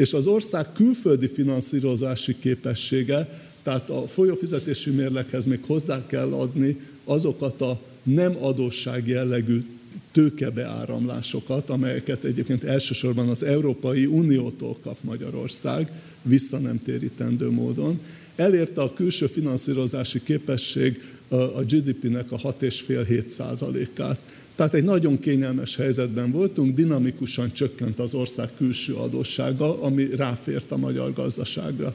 és az ország külföldi finanszírozási képessége, tehát a folyófizetési mérleghez még hozzá kell adni azokat a nem adósság jellegű tőkebeáramlásokat, amelyeket egyébként elsősorban az Európai Uniótól kap Magyarország, vissza nem térítendő módon. Elérte a külső finanszírozási képesség a GDP-nek a 6,5-7 százalékát. Tehát egy nagyon kényelmes helyzetben voltunk, dinamikusan csökkent az ország külső adóssága, ami ráfért a magyar gazdaságra.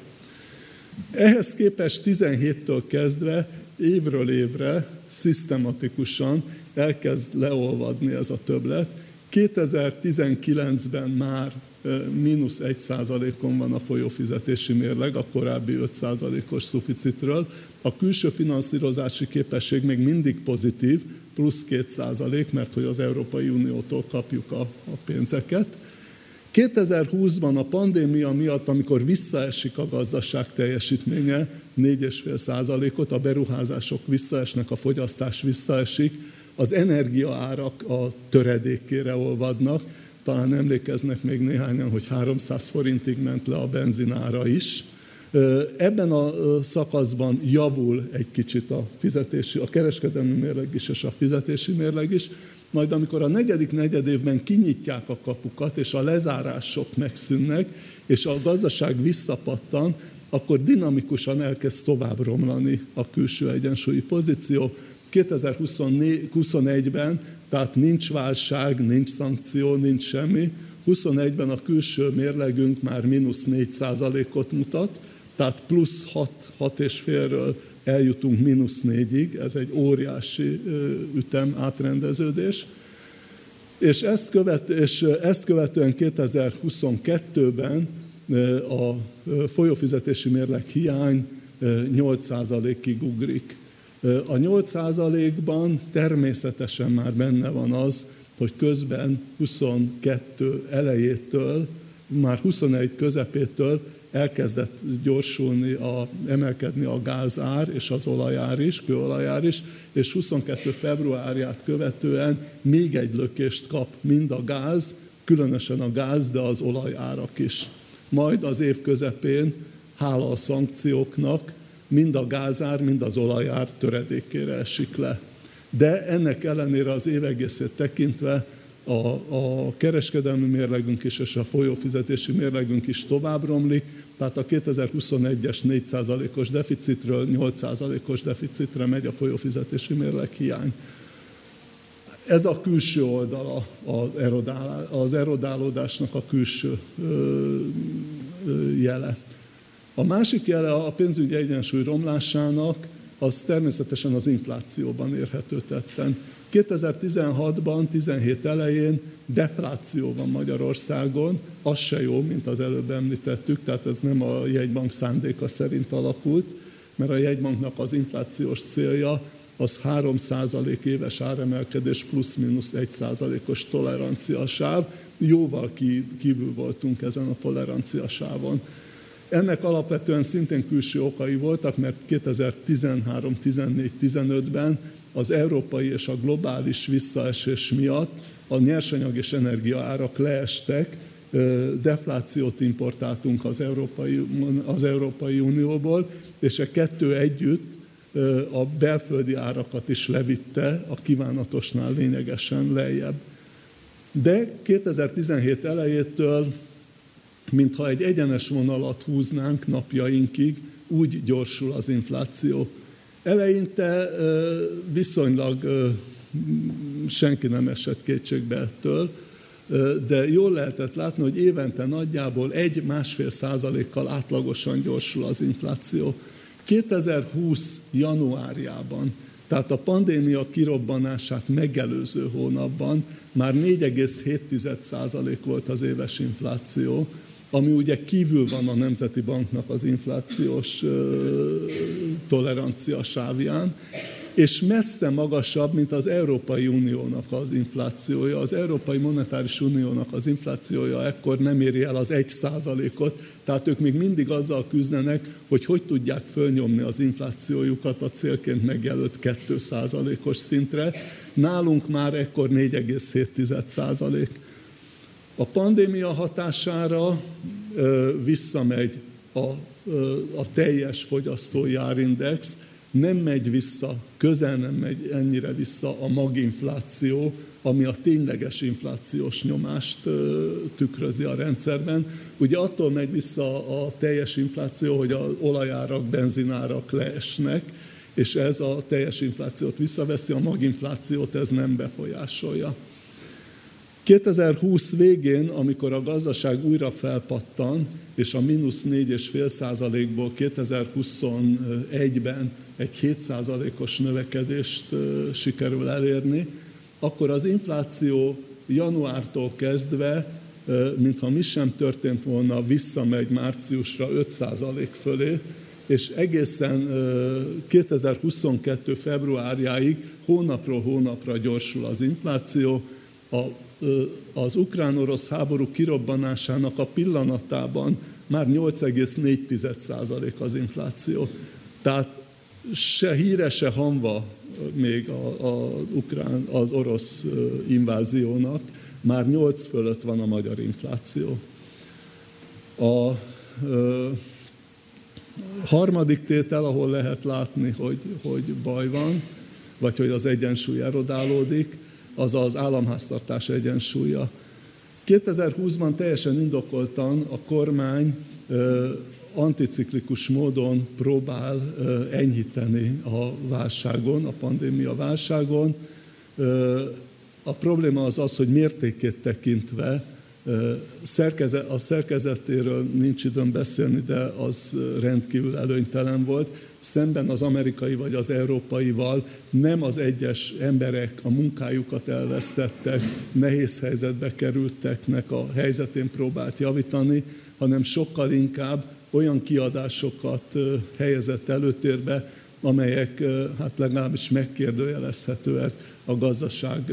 Ehhez képest 17-től kezdve évről évre szisztematikusan elkezd leolvadni ez a többlet. 2019-ben már mínusz 1 százalékon van a folyófizetési mérleg, a korábbi 5 százalékos szuficitről. A külső finanszírozási képesség még mindig pozitív, plusz 2 százalék, mert hogy az Európai Uniótól kapjuk a, a pénzeket. 2020-ban a pandémia miatt, amikor visszaesik a gazdaság teljesítménye 4,5 százalékot, a beruházások visszaesnek, a fogyasztás visszaesik, az energiaárak a töredékére olvadnak, talán emlékeznek még néhányan, hogy 300 forintig ment le a benzinára is, Ebben a szakaszban javul egy kicsit a fizetési, a kereskedelmi mérleg is és a fizetési mérleg is, majd amikor a negyedik negyedévben kinyitják a kapukat, és a lezárások megszűnnek, és a gazdaság visszapattan, akkor dinamikusan elkezd tovább romlani a külső egyensúlyi pozíció. 2021-ben, tehát nincs válság, nincs szankció, nincs semmi, 21-ben a külső mérlegünk már mínusz 4 százalékot mutat, tehát plusz 6, 6 és félről eljutunk mínusz 4-ig, ez egy óriási ütem átrendeződés. És ezt, követ, és ezt követően 2022-ben a folyófizetési mérleg hiány 8%-ig ugrik. A 8%-ban természetesen már benne van az, hogy közben 22 elejétől, már 21 közepétől elkezdett gyorsulni, a, emelkedni a gázár és az olajár is, kőolajár is, és 22. februárját követően még egy lökést kap mind a gáz, különösen a gáz, de az olajárak is. majd az év közepén, hála a szankcióknak, mind a gázár, mind az olajár töredékére esik le. De ennek ellenére az évegészét tekintve a, a kereskedelmi mérlegünk is és a folyófizetési mérlegünk is tovább romlik, tehát a 2021-es 4%-os deficitről 8%-os deficitre megy a folyófizetési mérleg hiány. Ez a külső oldala az erodálódásnak a külső jele. A másik jele a pénzügyi egyensúly romlásának az természetesen az inflációban érhető tetten. 2016-ban, 17 elején defláció van Magyarországon, az se jó, mint az előbb említettük, tehát ez nem a jegybank szándéka szerint alakult, mert a jegybanknak az inflációs célja az 3% éves áremelkedés plusz-minusz 1%-os toleranciasáv. Jóval kívül voltunk ezen a toleranciasávon. Ennek alapvetően szintén külső okai voltak, mert 2013, 14, 15-ben az európai és a globális visszaesés miatt a nyersanyag és energia árak leestek, deflációt importáltunk az Európai, az Európai Unióból, és a kettő együtt a belföldi árakat is levitte a kívánatosnál lényegesen lejjebb. De 2017 elejétől, mintha egy egyenes vonalat húznánk napjainkig, úgy gyorsul az infláció. Eleinte viszonylag senki nem esett kétségbe ettől, de jól lehetett látni, hogy évente nagyjából egy-másfél százalékkal átlagosan gyorsul az infláció. 2020 januárjában, tehát a pandémia kirobbanását megelőző hónapban már 4,7 százalék volt az éves infláció, ami ugye kívül van a Nemzeti Banknak az inflációs tolerancia sávján, és messze magasabb, mint az Európai Uniónak az inflációja. Az Európai Monetáris Uniónak az inflációja ekkor nem éri el az egy százalékot, tehát ők még mindig azzal küzdenek, hogy hogy tudják fölnyomni az inflációjukat a célként megjelölt 2 százalékos szintre. Nálunk már ekkor 4,7 százalék. A pandémia hatására visszamegy a, a teljes fogyasztói árindex, nem megy vissza, közel nem megy ennyire vissza a maginfláció, ami a tényleges inflációs nyomást tükrözi a rendszerben. Ugye attól megy vissza a teljes infláció, hogy az olajárak, benzinárak leesnek, és ez a teljes inflációt visszaveszi, a maginflációt ez nem befolyásolja. 2020 végén, amikor a gazdaság újra felpattan, és a mínusz 4,5 százalékból 2021-ben egy 7 százalékos növekedést sikerül elérni, akkor az infláció januártól kezdve, mintha mi sem történt volna, visszamegy márciusra 5 százalék fölé, és egészen 2022. februárjáig hónapról hónapra gyorsul az infláció. A az ukrán-orosz háború kirobbanásának a pillanatában már 8,4% az infláció. Tehát se híre, se hanva még a, a ukrán, az orosz inváziónak, már 8 fölött van a magyar infláció. A harmadik tétel, ahol lehet látni, hogy, hogy baj van, vagy hogy az egyensúly erodálódik, az az államháztartás egyensúlya. 2020-ban teljesen indokoltan a kormány anticiklikus módon próbál enyhíteni a válságon, a pandémia válságon. A probléma az az, hogy mértékét tekintve a szerkezetéről nincs időm beszélni, de az rendkívül előnytelen volt szemben az amerikai vagy az európaival nem az egyes emberek a munkájukat elvesztettek, nehéz helyzetbe kerülteknek a helyzetén próbált javítani, hanem sokkal inkább olyan kiadásokat helyezett előtérbe, amelyek hát legalábbis megkérdőjelezhetőek a gazdaság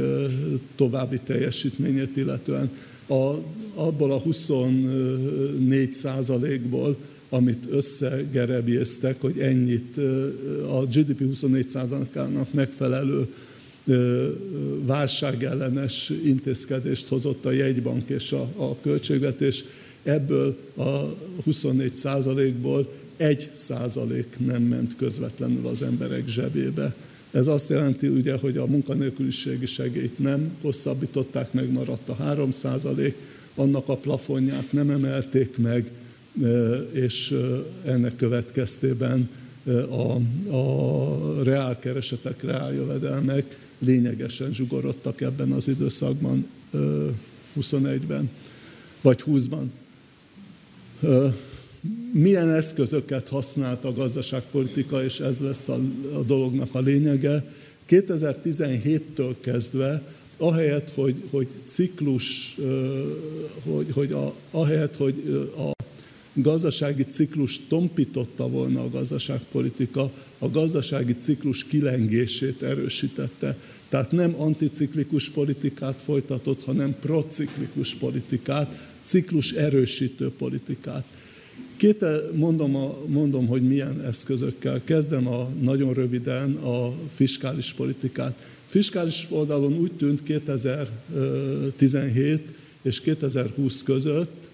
további teljesítményét illetően. A, abból a 24 százalékból amit összegerebjéztek, hogy ennyit a GDP 24%-ának megfelelő válságellenes intézkedést hozott a jegybank és a, a költségvetés. Ebből a 24 százalékból egy százalék nem ment közvetlenül az emberek zsebébe. Ez azt jelenti, ugye, hogy a munkanélküliségi segélyt nem hosszabbították meg, maradt a 3 százalék, annak a plafonját nem emelték meg, és ennek következtében a, a reálkeresetek, reáljövedelmek lényegesen zsugorodtak ebben az időszakban, 21-ben, vagy 20-ban. Milyen eszközöket használt a gazdaságpolitika, és ez lesz a, a dolognak a lényege. 2017-től kezdve ahelyett, hogy, hogy ciklus, hogy, hogy a, ahelyett, hogy a gazdasági ciklus tompította volna a gazdaságpolitika, a gazdasági ciklus kilengését erősítette. Tehát nem anticiklikus politikát folytatott, hanem prociklikus politikát, ciklus erősítő politikát. Két, mondom, a, mondom, hogy milyen eszközökkel. Kezdem a, nagyon röviden a fiskális politikát. Fiskális oldalon úgy tűnt 2017 és 2020 között,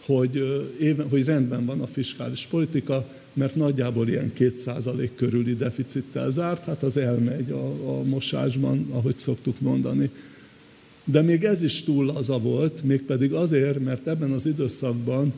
hogy, éven, hogy rendben van a fiskális politika, mert nagyjából ilyen 2% körüli deficittel zárt, hát az elmegy a, a mosásban, ahogy szoktuk mondani. De még ez is túl laza volt, mégpedig azért, mert ebben az időszakban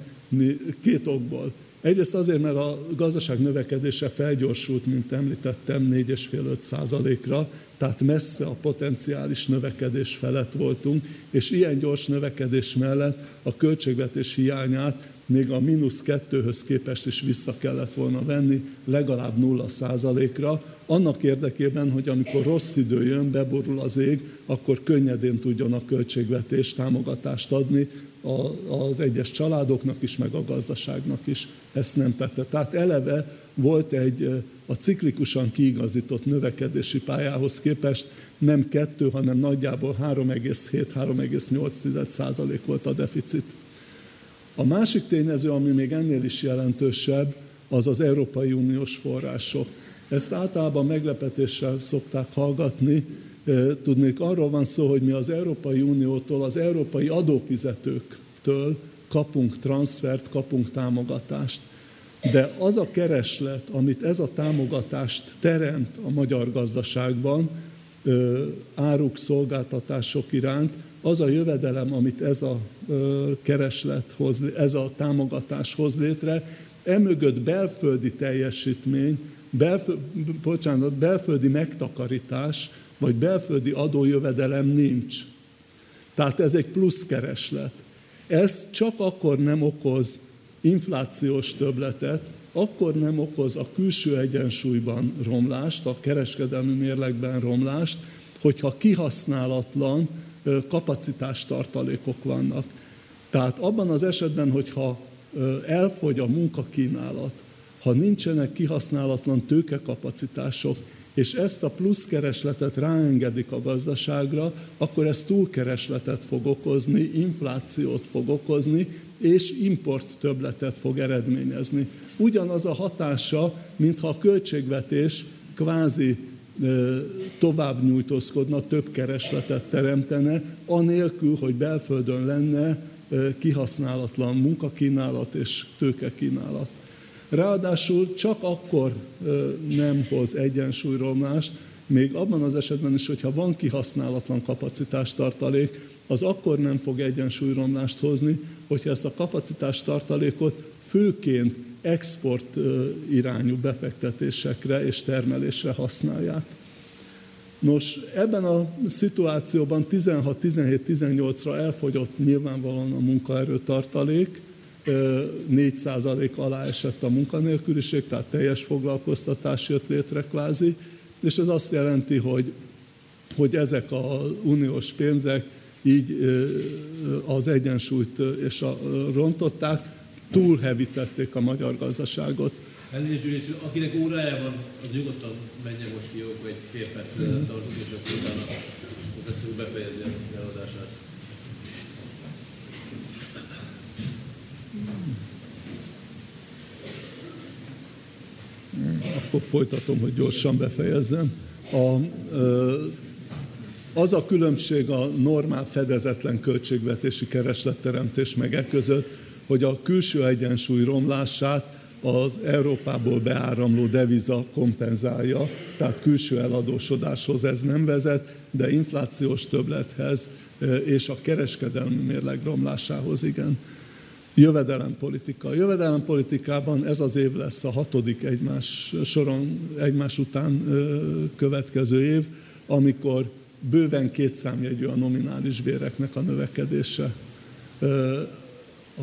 két okból. Egyrészt azért, mert a gazdaság növekedése felgyorsult, mint említettem, 4,5-5 százalékra, tehát messze a potenciális növekedés felett voltunk, és ilyen gyors növekedés mellett a költségvetés hiányát még a mínusz kettőhöz képest is vissza kellett volna venni, legalább nulla százalékra, annak érdekében, hogy amikor rossz idő jön, beborul az ég, akkor könnyedén tudjon a költségvetés támogatást adni az egyes családoknak is, meg a gazdaságnak is. Ezt nem tette. Tehát eleve volt egy a ciklikusan kiigazított növekedési pályához képest nem kettő, hanem nagyjából 3,7-3,8 százalék volt a deficit. A másik tényező, ami még ennél is jelentősebb, az az Európai Uniós források. Ezt általában meglepetéssel szokták hallgatni. Tudnék, arról van szó, hogy mi az Európai Uniótól, az európai adófizetőktől kapunk transfert, kapunk támogatást. De az a kereslet, amit ez a támogatást teremt a magyar gazdaságban, áruk, szolgáltatások iránt, az a jövedelem, amit ez a kereslet hoz, ez a támogatás hoz létre, emögött belföldi teljesítmény, belfö, bocsánat, belföldi megtakarítás, vagy belföldi adójövedelem nincs. Tehát ez egy plusz kereslet. Ez csak akkor nem okoz inflációs töbletet, akkor nem okoz a külső egyensúlyban romlást, a kereskedelmi mérlegben romlást, hogyha kihasználatlan kapacitástartalékok vannak. Tehát abban az esetben, hogyha elfogy a munkakínálat, ha nincsenek kihasználatlan tőkekapacitások, és ezt a pluszkeresletet ráengedik a gazdaságra, akkor ez túlkeresletet fog okozni, inflációt fog okozni, és import többletet fog eredményezni. Ugyanaz a hatása, mintha a költségvetés kvázi tovább nyújtózkodna, több keresletet teremtene, anélkül, hogy belföldön lenne kihasználatlan munkakínálat és tőkekínálat. Ráadásul csak akkor nem hoz egyensúlyromlást, még abban az esetben is, hogyha van kihasználatlan kapacitástartalék, az akkor nem fog egyensúlyromlást hozni, hogyha ezt a kapacitástartalékot főként export irányú befektetésekre és termelésre használják. Nos, ebben a szituációban 16-17-18-ra elfogyott nyilvánvalóan a munkaerőtartalék, 4% alá esett a munkanélküliség, tehát teljes foglalkoztatás jött létre kvázi, és ez azt jelenti, hogy, hogy ezek az uniós pénzek így az egyensúlyt és a, rontották, túlhevítették a magyar gazdaságot. Elnézést, akinek órája van, az nyugodtan menjen most ki, egy fél perc tartunk, és akkor utána befejezni az eladását. Folytatom, hogy gyorsan befejezzem. A, az a különbség a normál fedezetlen költségvetési keresletteremtés meg e között, hogy a külső egyensúly romlását az Európából beáramló deviza kompenzálja, tehát külső eladósodáshoz ez nem vezet, de inflációs többlethez és a kereskedelmi mérleg romlásához igen. Jövedelempolitika. A jövedelempolitikában ez az év lesz a hatodik egymás soron, egymás után következő év, amikor bőven kétszámjegyű a nominális béreknek a növekedése.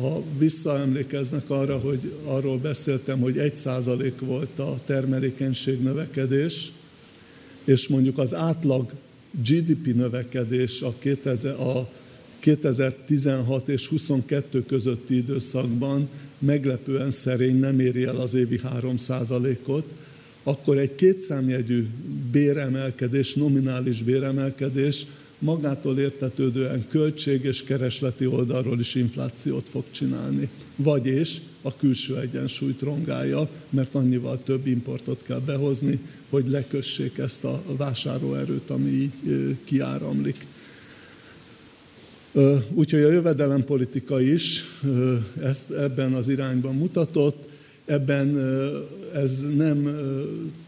Ha visszaemlékeznek arra, hogy arról beszéltem, hogy egy százalék volt a termelékenység növekedés, és mondjuk az átlag GDP növekedés a, 2000, a 2016 és 22 közötti időszakban meglepően szerény, nem éri el az évi 3% ot akkor egy kétszámjegyű béremelkedés, nominális béremelkedés magától értetődően költség és keresleti oldalról is inflációt fog csinálni. Vagyis a külső egyensúlyt rongálja, mert annyival több importot kell behozni, hogy lekössék ezt a vásárlóerőt, ami így kiáramlik. Úgyhogy a jövedelempolitika is ezt ebben az irányban mutatott, ebben ez nem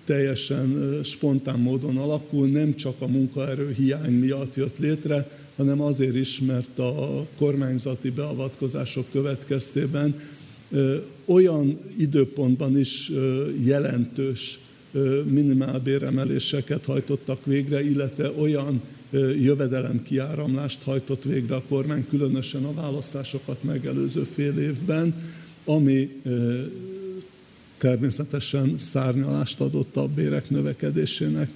teljesen spontán módon alakul, nem csak a munkaerő hiány miatt jött létre, hanem azért is, mert a kormányzati beavatkozások következtében olyan időpontban is jelentős minimálbéremeléseket hajtottak végre, illetve olyan jövedelemkiáramlást hajtott végre a kormány, különösen a választásokat megelőző fél évben, ami természetesen szárnyalást adott a bérek növekedésének.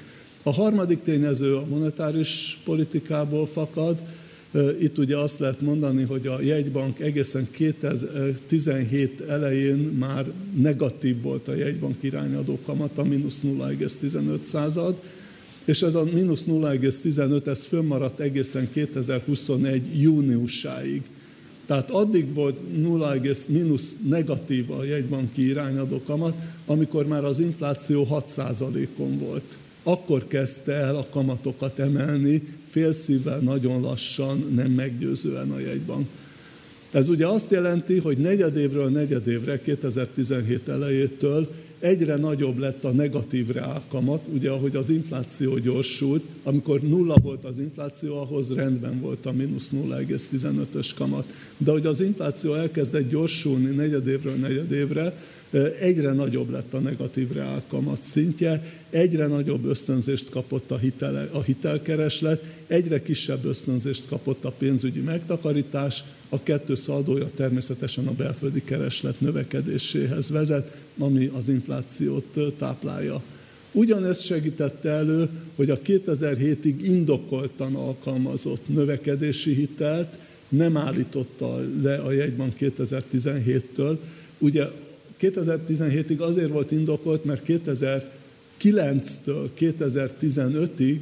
A harmadik tényező a monetáris politikából fakad. Itt ugye azt lehet mondani, hogy a jegybank egészen 2017 elején már negatív volt a jegybank irányadó kamata, mínusz 0,15 század, és ez a mínusz 0,15, ez fönnmaradt egészen 2021 júniusáig. Tehát addig volt 0, mínusz negatív a jegybanki irányadó kamat, amikor már az infláció 6%-on volt. Akkor kezdte el a kamatokat emelni, félszívvel, nagyon lassan, nem meggyőzően a jegybank. Ez ugye azt jelenti, hogy negyedévről negyedévre, 2017 elejétől egyre nagyobb lett a negatív reálkamat, ugye ahogy az infláció gyorsult, amikor nulla volt az infláció, ahhoz rendben volt a mínusz 0,15-ös kamat. De hogy az infláció elkezdett gyorsulni negyedévről negyedévre, egyre nagyobb lett a negatív reálkamat szintje, egyre nagyobb ösztönzést kapott a, hitele, a hitelkereslet, egyre kisebb ösztönzést kapott a pénzügyi megtakarítás, a kettő szaldója természetesen a belföldi kereslet növekedéséhez vezet, ami az inflációt táplálja. Ugyanezt segítette elő, hogy a 2007-ig indokoltan alkalmazott növekedési hitelt nem állította le a jegybank 2017-től. Ugye 2017-ig azért volt indokolt, mert 2009-től 2015-ig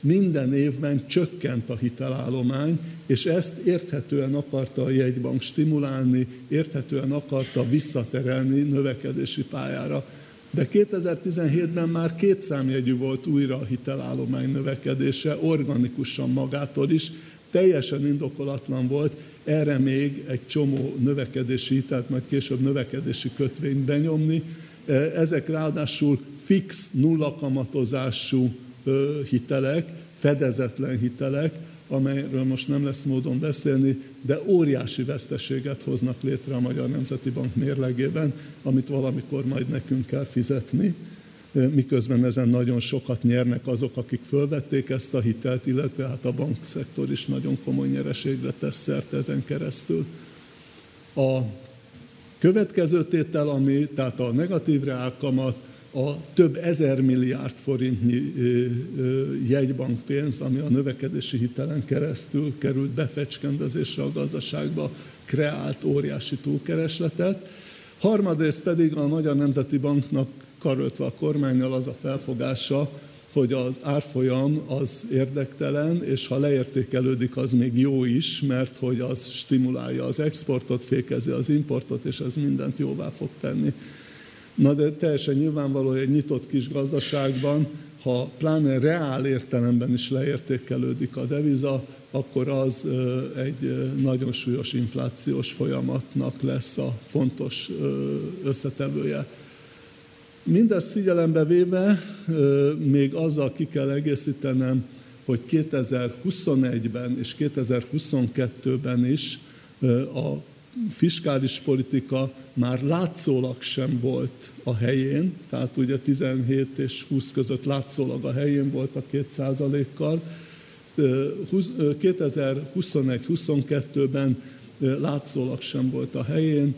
minden évben csökkent a hitelállomány, és ezt érthetően akarta a jegybank stimulálni, érthetően akarta visszaterelni növekedési pályára. De 2017-ben már két számjegyű volt újra a hitelállomány növekedése, organikusan magától is, teljesen indokolatlan volt, erre még egy csomó növekedési hitelt, majd később növekedési kötvényt benyomni. Ezek ráadásul fix, nullakamatozású hitelek, fedezetlen hitelek, amelyről most nem lesz módon beszélni, de óriási veszteséget hoznak létre a Magyar Nemzeti Bank mérlegében, amit valamikor majd nekünk kell fizetni, miközben ezen nagyon sokat nyernek azok, akik fölvették ezt a hitelt, illetve hát a bankszektor is nagyon komoly nyereségre tesz szert ezen keresztül. A következő tétel, ami tehát a negatív reálkamat, a több ezer milliárd forintnyi jegybankpénz, ami a növekedési hitelen keresztül került befecskendezésre a gazdaságba, kreált óriási túlkeresletet. Harmadrészt pedig a Magyar Nemzeti Banknak karöltve a kormányjal az a felfogása, hogy az árfolyam az érdektelen, és ha leértékelődik, az még jó is, mert hogy az stimulálja az exportot, fékezi az importot, és ez mindent jóvá fog tenni. Na de teljesen nyilvánvaló, egy nyitott kis gazdaságban ha pláne reál értelemben is leértékelődik a deviza, akkor az egy nagyon súlyos inflációs folyamatnak lesz a fontos összetevője. Mindezt figyelembe véve még azzal ki kell egészítenem, hogy 2021-ben és 2022-ben is a fiskális politika már látszólag sem volt a helyén, tehát ugye 17 és 20 között látszólag a helyén volt a 2 kal 2021-22-ben látszólag sem volt a helyén,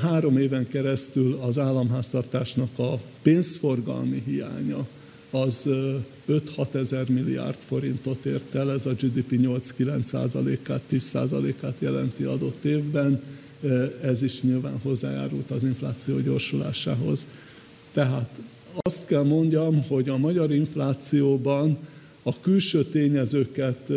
három éven keresztül az államháztartásnak a pénzforgalmi hiánya az 5-6 ezer milliárd forintot ért el, ez a GDP 8-9 százalékát, 10 százalékát jelenti adott évben, ez is nyilván hozzájárult az infláció gyorsulásához. Tehát azt kell mondjam, hogy a magyar inflációban a külső tényezőket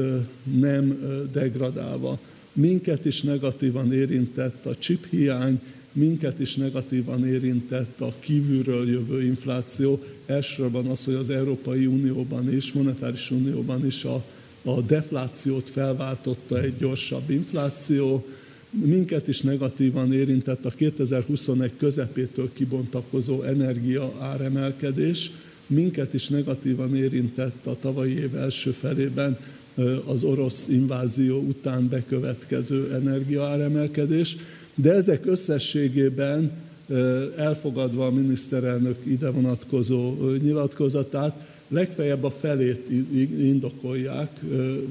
nem degradálva, minket is negatívan érintett a chip hiány, minket is negatívan érintett a kívülről jövő infláció, elsősorban az, hogy az Európai Unióban is, monetáris unióban is a, a deflációt felváltotta egy gyorsabb infláció, minket is negatívan érintett a 2021 közepétől kibontakozó energia áremelkedés, minket is negatívan érintett a tavalyi év első felében az orosz invázió után bekövetkező energiaáremelkedés, de ezek összességében elfogadva a miniszterelnök ide vonatkozó nyilatkozatát, legfeljebb a felét indokolják,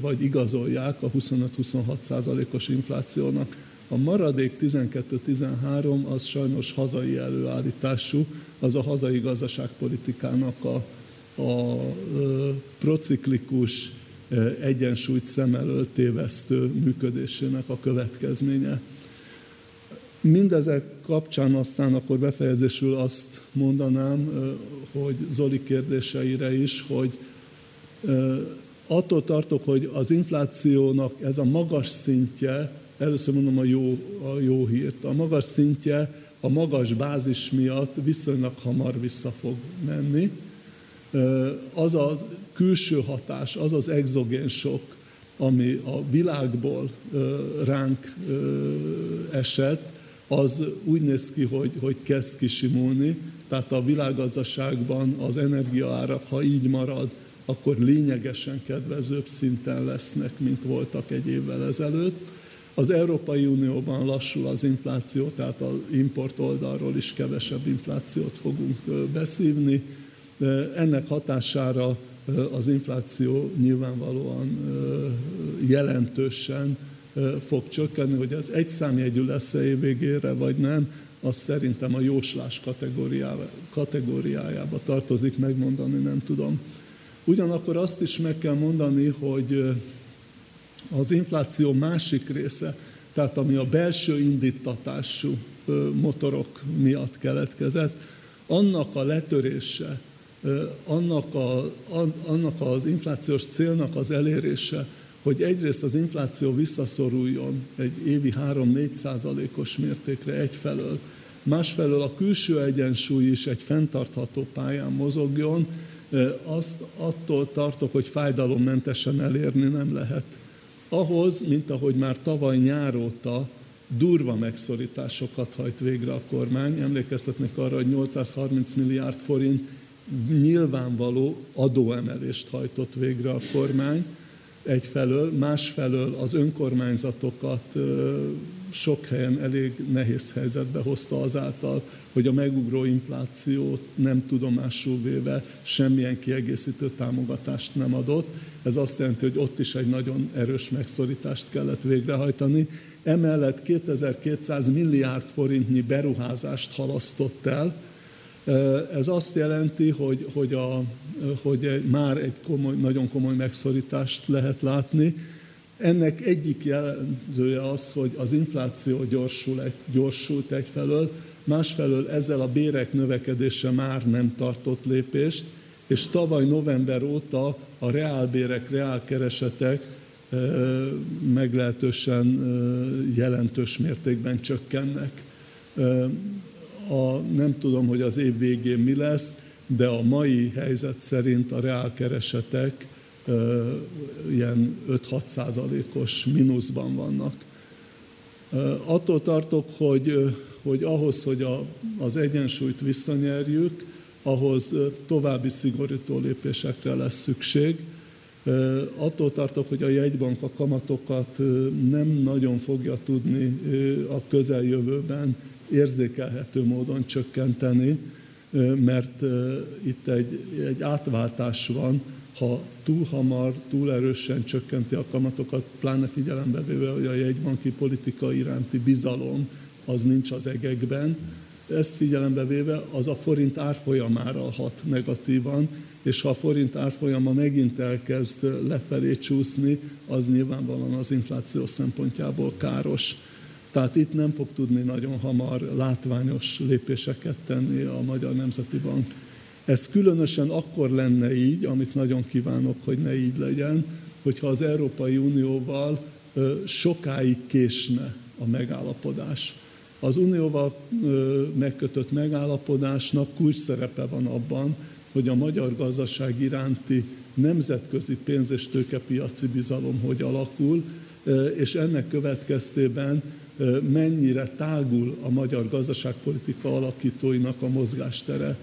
vagy igazolják a 25-26 százalékos inflációnak. A maradék 12-13 az sajnos hazai előállítású, az a hazai gazdaságpolitikának a, a prociklikus egyensúlyt szem elől tévesztő működésének a következménye. Mindezek kapcsán aztán akkor befejezésül azt mondanám, hogy Zoli kérdéseire is, hogy attól tartok, hogy az inflációnak ez a magas szintje, először mondom a jó, a jó hírt, a magas szintje a magas bázis miatt viszonylag hamar vissza fog menni. Az a külső hatás, az az exogén sok, ami a világból ránk esett, az úgy néz ki, hogy, hogy kezd kisimulni, tehát a világgazdaságban az energiaárak, ha így marad, akkor lényegesen kedvezőbb szinten lesznek, mint voltak egy évvel ezelőtt. Az Európai Unióban lassul az infláció, tehát az import oldalról is kevesebb inflációt fogunk beszívni. Ennek hatására az infláció nyilvánvalóan jelentősen fog csökkenni, hogy ez egy számjegyű lesz-e év végére, vagy nem, az szerintem a jóslás kategóriájába, kategóriájába tartozik, megmondani nem tudom. Ugyanakkor azt is meg kell mondani, hogy az infláció másik része, tehát ami a belső indítatású motorok miatt keletkezett, annak a letörése, annak, a, annak az inflációs célnak az elérése, hogy egyrészt az infláció visszaszoruljon egy évi 3-4 százalékos mértékre egyfelől, másfelől a külső egyensúly is egy fenntartható pályán mozogjon, azt attól tartok, hogy fájdalommentesen elérni nem lehet. Ahhoz, mint ahogy már tavaly nyáróta durva megszorításokat hajt végre a kormány, emlékeztetnek arra, hogy 830 milliárd forint nyilvánvaló adóemelést hajtott végre a kormány, egyfelől, másfelől az önkormányzatokat sok helyen elég nehéz helyzetbe hozta azáltal, hogy a megugró inflációt nem tudomásul véve semmilyen kiegészítő támogatást nem adott. Ez azt jelenti, hogy ott is egy nagyon erős megszorítást kellett végrehajtani. Emellett 2200 milliárd forintnyi beruházást halasztott el, ez azt jelenti, hogy, hogy, a, hogy már egy komoly, nagyon komoly megszorítást lehet látni. Ennek egyik jelzője az, hogy az infláció gyorsul egy, gyorsult egyfelől, másfelől ezzel a bérek növekedése már nem tartott lépést, és tavaly november óta a reálbérek, reálkeresetek meglehetősen jelentős mértékben csökkennek a, nem tudom, hogy az év végén mi lesz, de a mai helyzet szerint a reálkeresetek ilyen 5-6 százalékos mínuszban vannak. Attól tartok, hogy, hogy ahhoz, hogy a, az egyensúlyt visszanyerjük, ahhoz további szigorító lépésekre lesz szükség. Attól tartok, hogy a jegybank a kamatokat nem nagyon fogja tudni a közeljövőben érzékelhető módon csökkenteni, mert itt egy, egy átváltás van, ha túl hamar, túl erősen csökkenti a kamatokat, pláne figyelembe véve, hogy a jegybanki politika iránti bizalom az nincs az egekben, ezt figyelembe véve az a forint árfolyamára hat negatívan, és ha a forint árfolyama megint elkezd lefelé csúszni, az nyilvánvalóan az infláció szempontjából káros. Tehát itt nem fog tudni nagyon hamar látványos lépéseket tenni a Magyar Nemzeti Bank. Ez különösen akkor lenne így, amit nagyon kívánok, hogy ne így legyen, hogyha az Európai Unióval sokáig késne a megállapodás. Az Unióval megkötött megállapodásnak kulcs szerepe van abban, hogy a magyar gazdaság iránti nemzetközi pénz- és tőkepiaci bizalom hogy alakul, és ennek következtében mennyire tágul a magyar gazdaságpolitika alakítóinak a mozgástere.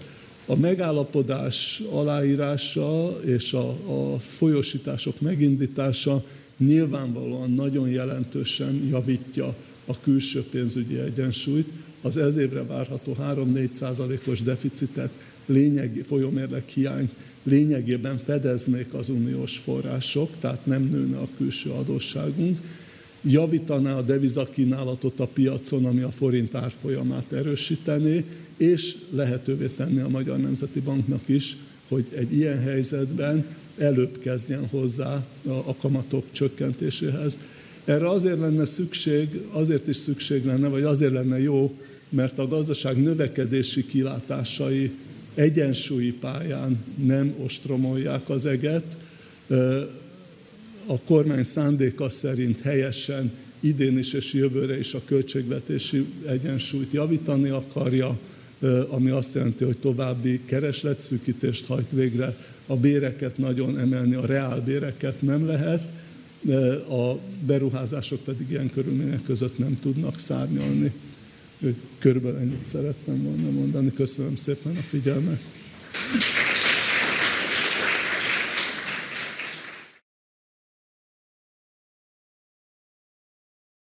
A megállapodás aláírása és a, a folyosítások megindítása nyilvánvalóan nagyon jelentősen javítja a külső pénzügyi egyensúlyt, az ez évre várható 3-4 százalékos deficitet, lényegi folyómérlek hiány lényegében fedeznék az uniós források, tehát nem nőne a külső adósságunk, javítaná a devizakínálatot a piacon, ami a forint árfolyamát erősítené, és lehetővé tenni a Magyar Nemzeti Banknak is, hogy egy ilyen helyzetben előbb kezdjen hozzá a kamatok csökkentéséhez. Erre azért lenne szükség, azért is szükség lenne, vagy azért lenne jó, mert a gazdaság növekedési kilátásai egyensúlyi pályán nem ostromolják az eget. A kormány szándéka szerint helyesen idén is és jövőre is a költségvetési egyensúlyt javítani akarja, ami azt jelenti, hogy további keresletszűkítést hajt végre, a béreket nagyon emelni, a reálbéreket nem lehet, a beruházások pedig ilyen körülmények között nem tudnak szárnyalni. Körülbelül ennyit szerettem volna mondani. Köszönöm szépen a figyelmet.